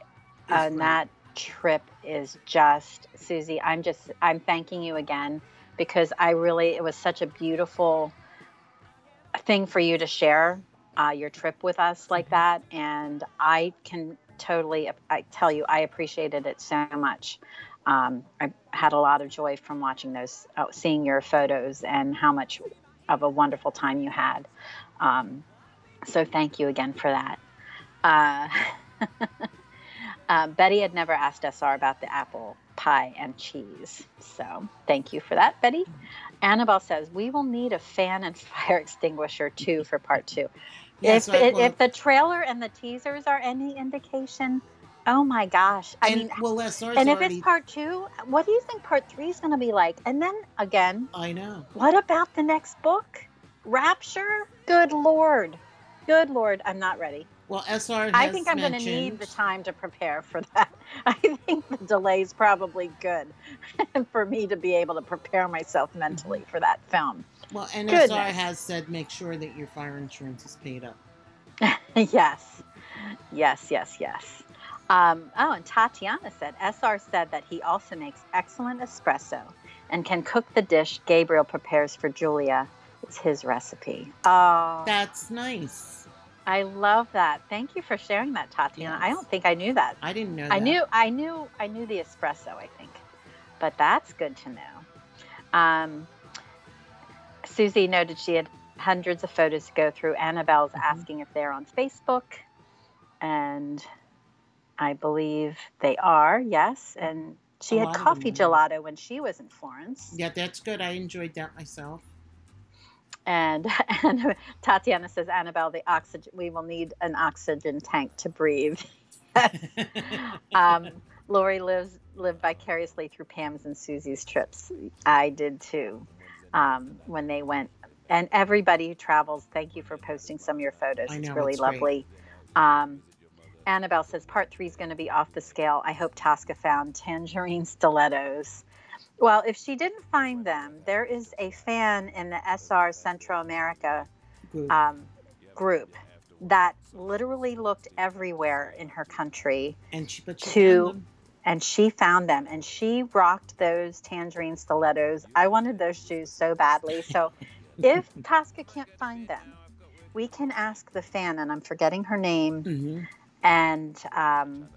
on great. that trip is just, Susie, I'm just, I'm thanking you again because I really, it was such a beautiful thing for you to share uh, your trip with us like that. And I can totally, I tell you, I appreciated it so much. Um, I had a lot of joy from watching those, uh, seeing your photos and how much of a wonderful time you had. Um, so thank you again for that. Uh, uh, Betty had never asked SR about the apple pie and cheese. So thank you for that, Betty. Annabelle says, We will need a fan and fire extinguisher too for part two. Yes, if, I- it, well, if the trailer and the teasers are any indication, oh my gosh. I and, mean, well, and if it's part two, what do you think part three is going to be like? And then again, I know. what about the next book? Rapture? Good Lord. Good Lord. I'm not ready. Well, SR. Has I think I'm going to need the time to prepare for that. I think the delay is probably good for me to be able to prepare myself mentally for that film. Well, and Goodness. SR has said make sure that your fire insurance is paid up. yes, yes, yes, yes. Um, oh, and Tatiana said SR said that he also makes excellent espresso and can cook the dish Gabriel prepares for Julia. It's his recipe. Oh, That's nice. I love that. Thank you for sharing that, Tatiana. I don't think I knew that. I didn't know. That. I knew, I knew, I knew the espresso. I think, but that's good to know. Um, Susie noted she had hundreds of photos to go through. Annabelle's Mhm. asking if they're on Facebook, and I believe they are. Yes, and she A had lot of them coffee gelato when she was in Florence. Yeah, that's good. I enjoyed that myself. And, and Tatiana says, Annabelle, the oxygen. We will need an oxygen tank to breathe. um, Lori lives lived vicariously through Pam's and Susie's trips. I did too. Um, when they went, and everybody who travels, thank you for posting some of your photos. I it's know, really it's lovely. Um, Annabelle says part three is going to be off the scale. I hope Tosca found tangerine stilettos. Well, if she didn't find them, there is a fan in the SR Central America um, group that literally looked everywhere in her country and she, but she to- found them. and she found them and she rocked those tangerine stilettos. I wanted those shoes so badly. So if Tosca can't find them, we can ask the fan, and I'm forgetting her name. Mhm. And um,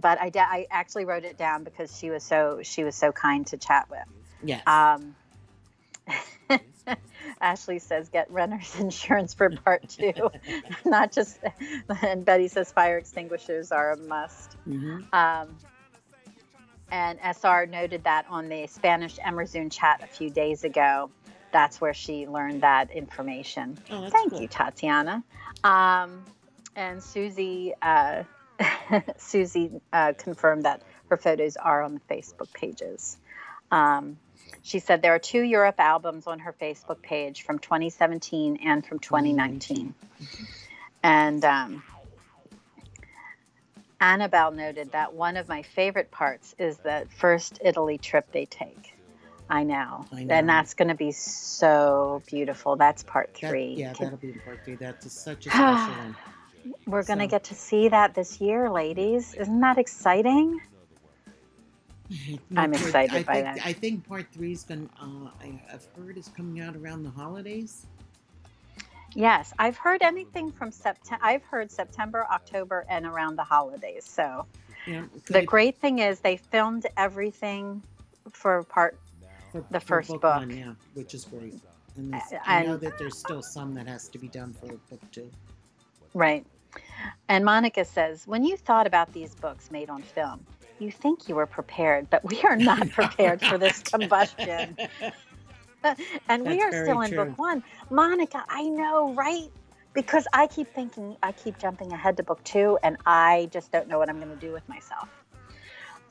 but I, I actually wrote it down because she was so she was so kind to chat with. Yes. Um, Ashley says, get renter's insurance for part two. Not just, and Betty says, fire extinguishers are a must. Mhm. Um, and SR noted that on the Spanish Emerzoon chat a few days ago. That's where she learned that information. Oh, Thank cool. you, Tatiana. Um, and Susie, uh, Susie uh, confirmed that her photos are on the Facebook pages. Um, she said there are two Europe albums on her Facebook page from 2017 and from 2019. And um, Annabelle noted that one of my favorite parts is the first Italy trip they take. I know. I know. And that's going to be so beautiful. That's part That- three. yeah, Can- that'll be part three. That's such a special one. We're going to So- get to see that this year, ladies. Isn't that exciting? I'm excited I by think, that. I think part three is going. to uh, I- I've heard is coming out around the holidays. Yes, I've heard anything from September. I've heard September, October, and around the holidays. So Yeah, the it- great thing is they filmed everything for part. for, the for first book, book. one, yeah, which is great. And, I know that there's still some that has to be done for book two. Right. And Monica says, when you thought about these books made on film, you think you were prepared, but we are not prepared for this combustion. and we are still in true. book one. Monica, I know, right? Because I keep thinking, I keep jumping ahead to book two, and I just don't know what I'm going to do with myself.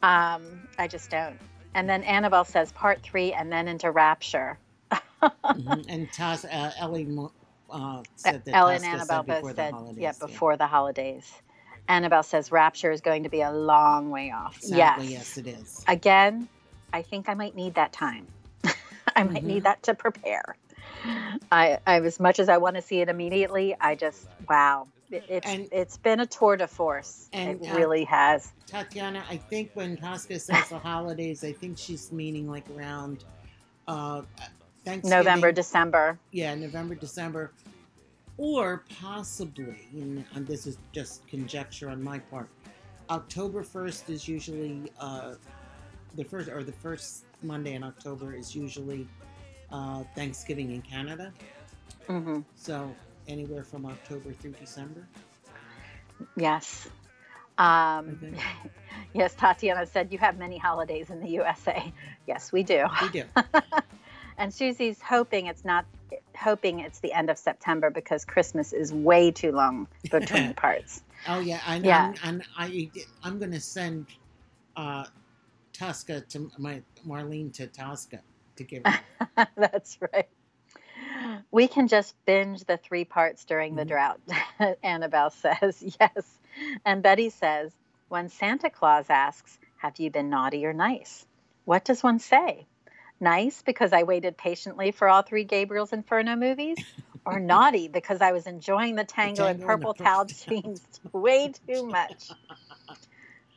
Um, I just don't. And then Annabelle says part three, and then into Rapture. Mhm. And Taz, uh, Ellie uh, said that Ellen and Annabelle said before both the said, holidays. yeah, before the holidays. Annabelle says Rapture is going to be a long way off. Sadly, yes. yes, it is. Again, I think I might need that time. I might Mhm. need that to prepare. I, I, as much as I want to see it immediately, I just wow, it, it's And- it's been a tour de force. And, it uh, really has. Tatiana, I think when Tosca says the holidays, I think she's meaning like around uh, Thanksgiving. November, December. Yeah, November, December, or possibly, and, this is just conjecture on my part. October first is usually uh, the first, or the first Monday in October is usually uh, Thanksgiving in Canada. Mm-hmm. So anywhere from October through December. Yes. Um, think. yes, Tatiana said you have many holidays in the USA. Yes, we do. We do. And Susie's hoping it's not hoping it's the end of September because Christmas is way too long between parts. Oh yeah, and, Yeah. and, I I'm gonna send uh, Tosca to my Marlene to Tosca to give her. That's right. We can just binge the three parts during the Mhm. drought, Annabelle says. Yes. And Betty says, when Santa Claus asks, Have you been naughty or nice? What does one say? Nice because I waited patiently for all three Gabriel's Inferno movies? Or naughty because I was enjoying the tango, and tango and the purple towel jeans way too much?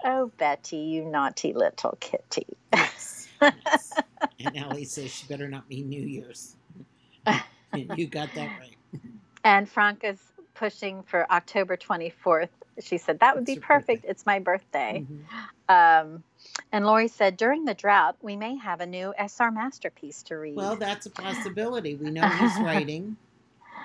Oh, Betty, you naughty little kitty. Yes. yes. And Ellie says she better not be New Year's. you got that right. And Franca's pushing for October 24th. She said, That would be It's your birthday. perfect. It's my birthday. Mhm. Um, and Lori said, During the drought, we may have a new SR masterpiece to read. Well, that's a possibility. We know he's writing.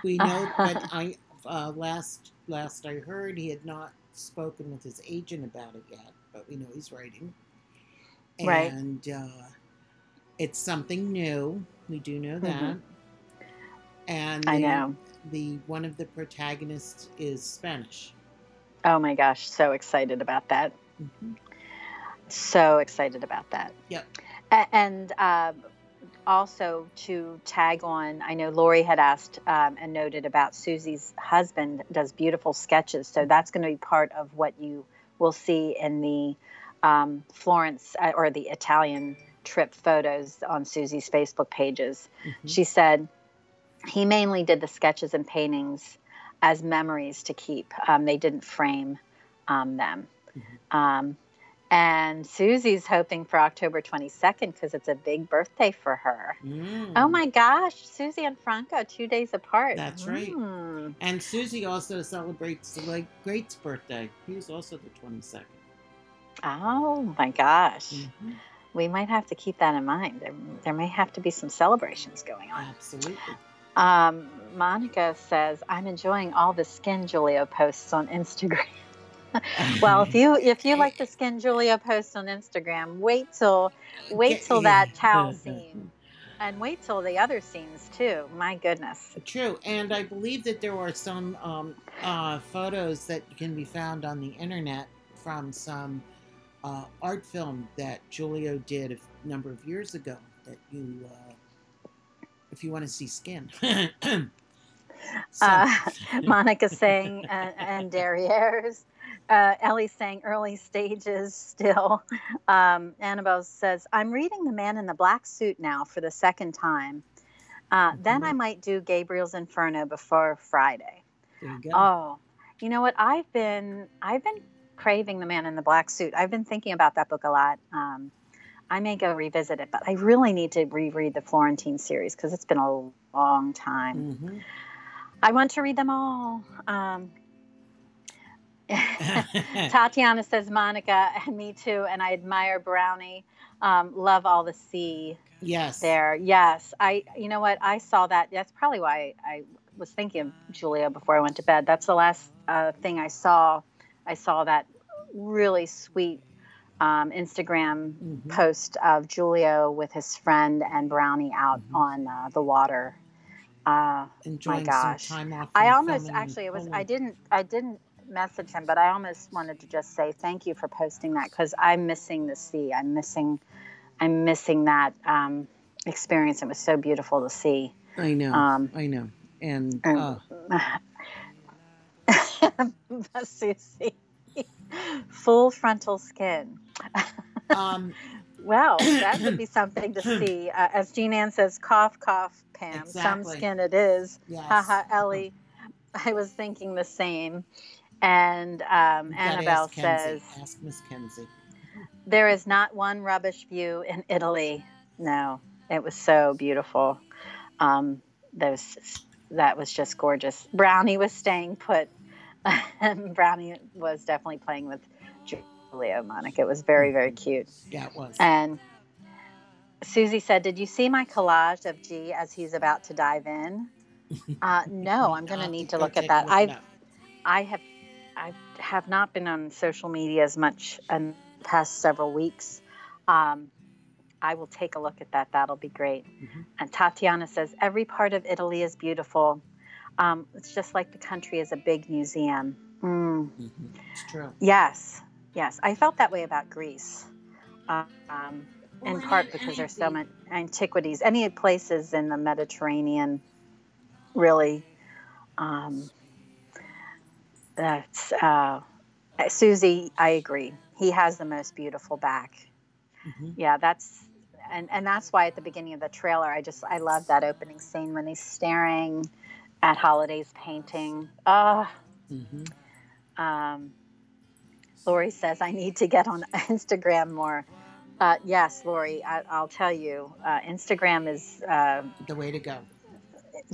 We know, but I uh, last last I heard he had not spoken with his agent about it yet. But we know he's writing, Right. and uh, it's something new. We do know that. Mhm. And I the- know. the one of the protagonists is Spanish. Oh my gosh, so excited about that. Mhm. So excited about that. Yep. And um, also to tag on, I know Lori had asked um, and noted about Susie's husband does beautiful sketches. So that's going to be part of what you will see in the um, Florence uh, or the Italian trip photos on Susie's Facebook pages. Mhm. She said he mainly did the sketches and paintings as memories to keep. Um, they didn't frame um, them. Mhm. And Susie's hoping for October 22nd because it's a big birthday for her. Mm. Oh my gosh, Susie and Franco, two days apart. That's right. Mm. And Susie also celebrates the late great's birthday. He's also the twenty second. Oh my gosh. Mm-hmm. We might have to keep that in mind. There, there may have to be some celebrations going on. Absolutely. Um, Monica says, I'm enjoying all the Skin Giulio posts on Instagram. well, if you if you like the Skin Giulio posts on Instagram, wait till wait till that towel scene, and wait till the other scenes too. My goodness. True, and I believe that there are some um, uh, photos that can be found on the internet from some uh, art film that Giulio did a number of years ago. That you, uh, if you want to see skin. so, Uh, Monica saying, and, and Derrieres Uh, Ellie's saying early stages still. Um, Annabelle says, I'm reading The Man in the Black Suit now for the second time. Uh, Then I might do Gabriel's Inferno before Friday. There you go. Oh, you know what? I've been I've been craving The Man in the Black Suit. I've been thinking about that book a lot. Um, I may go revisit it, but I really need to reread the Florentine series because it's been a long time. Mhm. I want to read them all. Um, Tatiana says Monica and me too, and I admire Brownie. Um, love all the sea yes. there. Yes, I. You know what? I saw that. That's probably why I was thinking of Giulio before I went to bed. That's the last uh, thing I saw. I saw that really sweet um, Instagram Mhm. post of Giulio with his friend and Brownie out Mhm. on uh, the water. Uh, Enjoying gosh. some time off. I almost actually it was I didn't I didn't message him, but I almost wanted to just say thank you for posting that because I'm missing the sea. I'm missing I'm missing that um, experience. It was so beautiful to see. I know. Um, I know. And and- uh, Susie, full frontal skin. um, Well, that would be something to see. Uh, as Jean Ann says, cough, cough, Pam. Exactly. Some skin it is. yes. Haha, Ellie. I was thinking the same. And um, Annabelle ask says, Ask Miss Kenzie. There is not one rubbish view in Italy. No, it was so beautiful. Um, those that was just gorgeous. Brownie was staying put. Brownie was definitely playing with Giulio Monica. It was very very cute. Yeah, it was. And Susie said, "Did you see my collage of G as he's about to dive in?" Uh, no, I'm going to need to look at that. I. I have I have not been on social media as much in the past several weeks. Um, I will take a look at that. That'll be great. Mhm. And Tatiana says every part of Italy is beautiful. Um, it's just like the country is a big museum. Mm, Mhm. It's true. yes, yes. I felt that way about Greece. Um, Well, in part because any there's so many antiquities. Any places in the Mediterranean, really. Um, that's uh, Susie. I agree. He has the most beautiful back. Mhm. Yeah, that's and and that's why at the beginning of the trailer, I just I love that opening scene when he's staring at Holiday's painting. Ah. Mhm. Um, Lori says, I need to get on Instagram more. Uh, yes, Lori, I, I'll tell you, uh, Instagram is, uh, The way to go.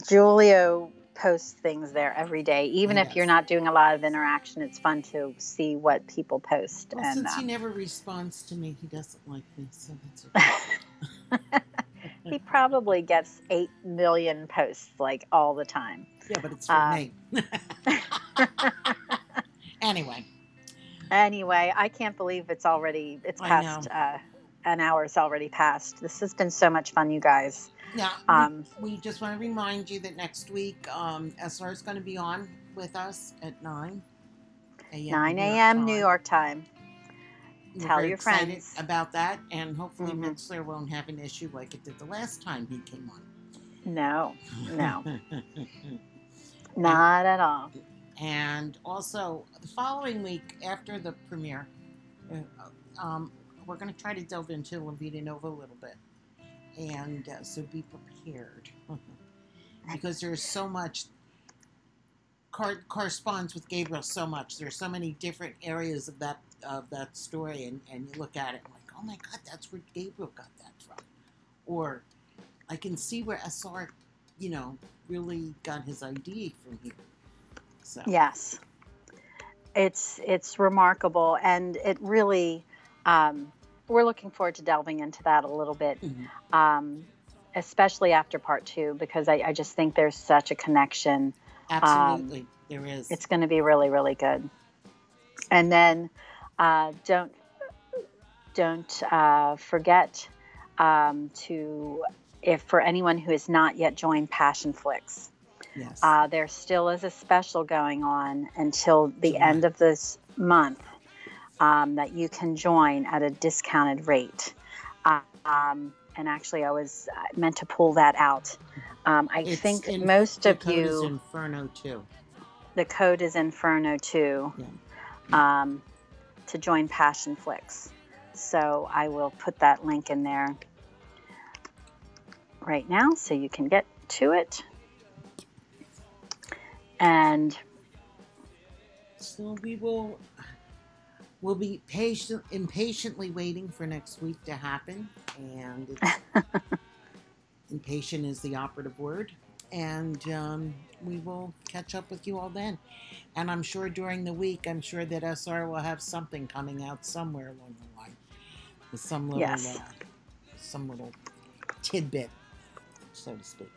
Giulio posts things there every day. Even He if you're not doing a lot of interaction, it's fun to see what people post. Well, and since he um, never responds to me, he doesn't like me, so that's okay. he probably gets 8 million posts like all the time. yeah, but it's for Uh, me. anyway, Anyway, I can't believe it's already, it's past, uh, an It's already passed. This has been so much fun, you guys. Now Um, we, just want to remind you that next week um, SR is going to be on with us at 9 a.m. 9 a.m. New York time. We're Tell very your excited friends. about that, and hopefully Mhm. Mixlr won't have an issue like it did the last time he came on. No, No. not at all. and also the following week after the premiere, uh, um, we're going to try to delve into La Vita Nuova a little bit, and uh, so be prepared because there's so much cor- corresponds with Gabriel so much. There's so many different areas of that of that story, and, and you look at it like, oh my God, that's where Gabriel got that from, or I can see where SR, you know, really got his idea from here. So Yes, it's it's remarkable, and it really. Um, we're looking forward to delving into that a little bit, Mhm. um, especially after part two, because I, I just think there's such a connection. absolutely, there is. It's going to be really, really good. And then uh, don't don't uh, forget um, to if for anyone who has not yet joined Passionflix, yes. uh, there still is a special going on until the July. end of this month um, that you can join at a discounted rate. Um, and actually, I was uh, meant to pull that out. Um, I It's think in- most the of code is you Inferno too. the code is Inferno 2 Yeah. um, to join Passionflix. So I will put that link in there right now so you can get to it. And So we will we'll be patient impatiently waiting for next week to happen and it's, impatient is the operative word and um, we will catch up with you all then. And i'm sure during the week i'm sure that sr will have something coming out somewhere along the line with some little Yes. uh, some little tidbit so to speak.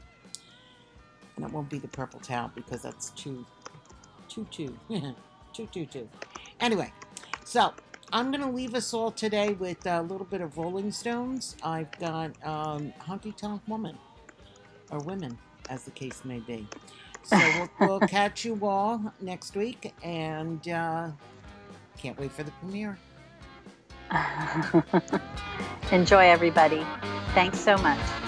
And it won't be the purple towel because that's too too too too too too. Anyway so I'm going to leave us all today with a little bit of Rolling Stones. I've got um, Honky Tonk Woman, or Women, as the case may be. So we'll, we'll catch you all next week, and uh, can't wait for the premiere. enjoy, everybody. Thanks so much.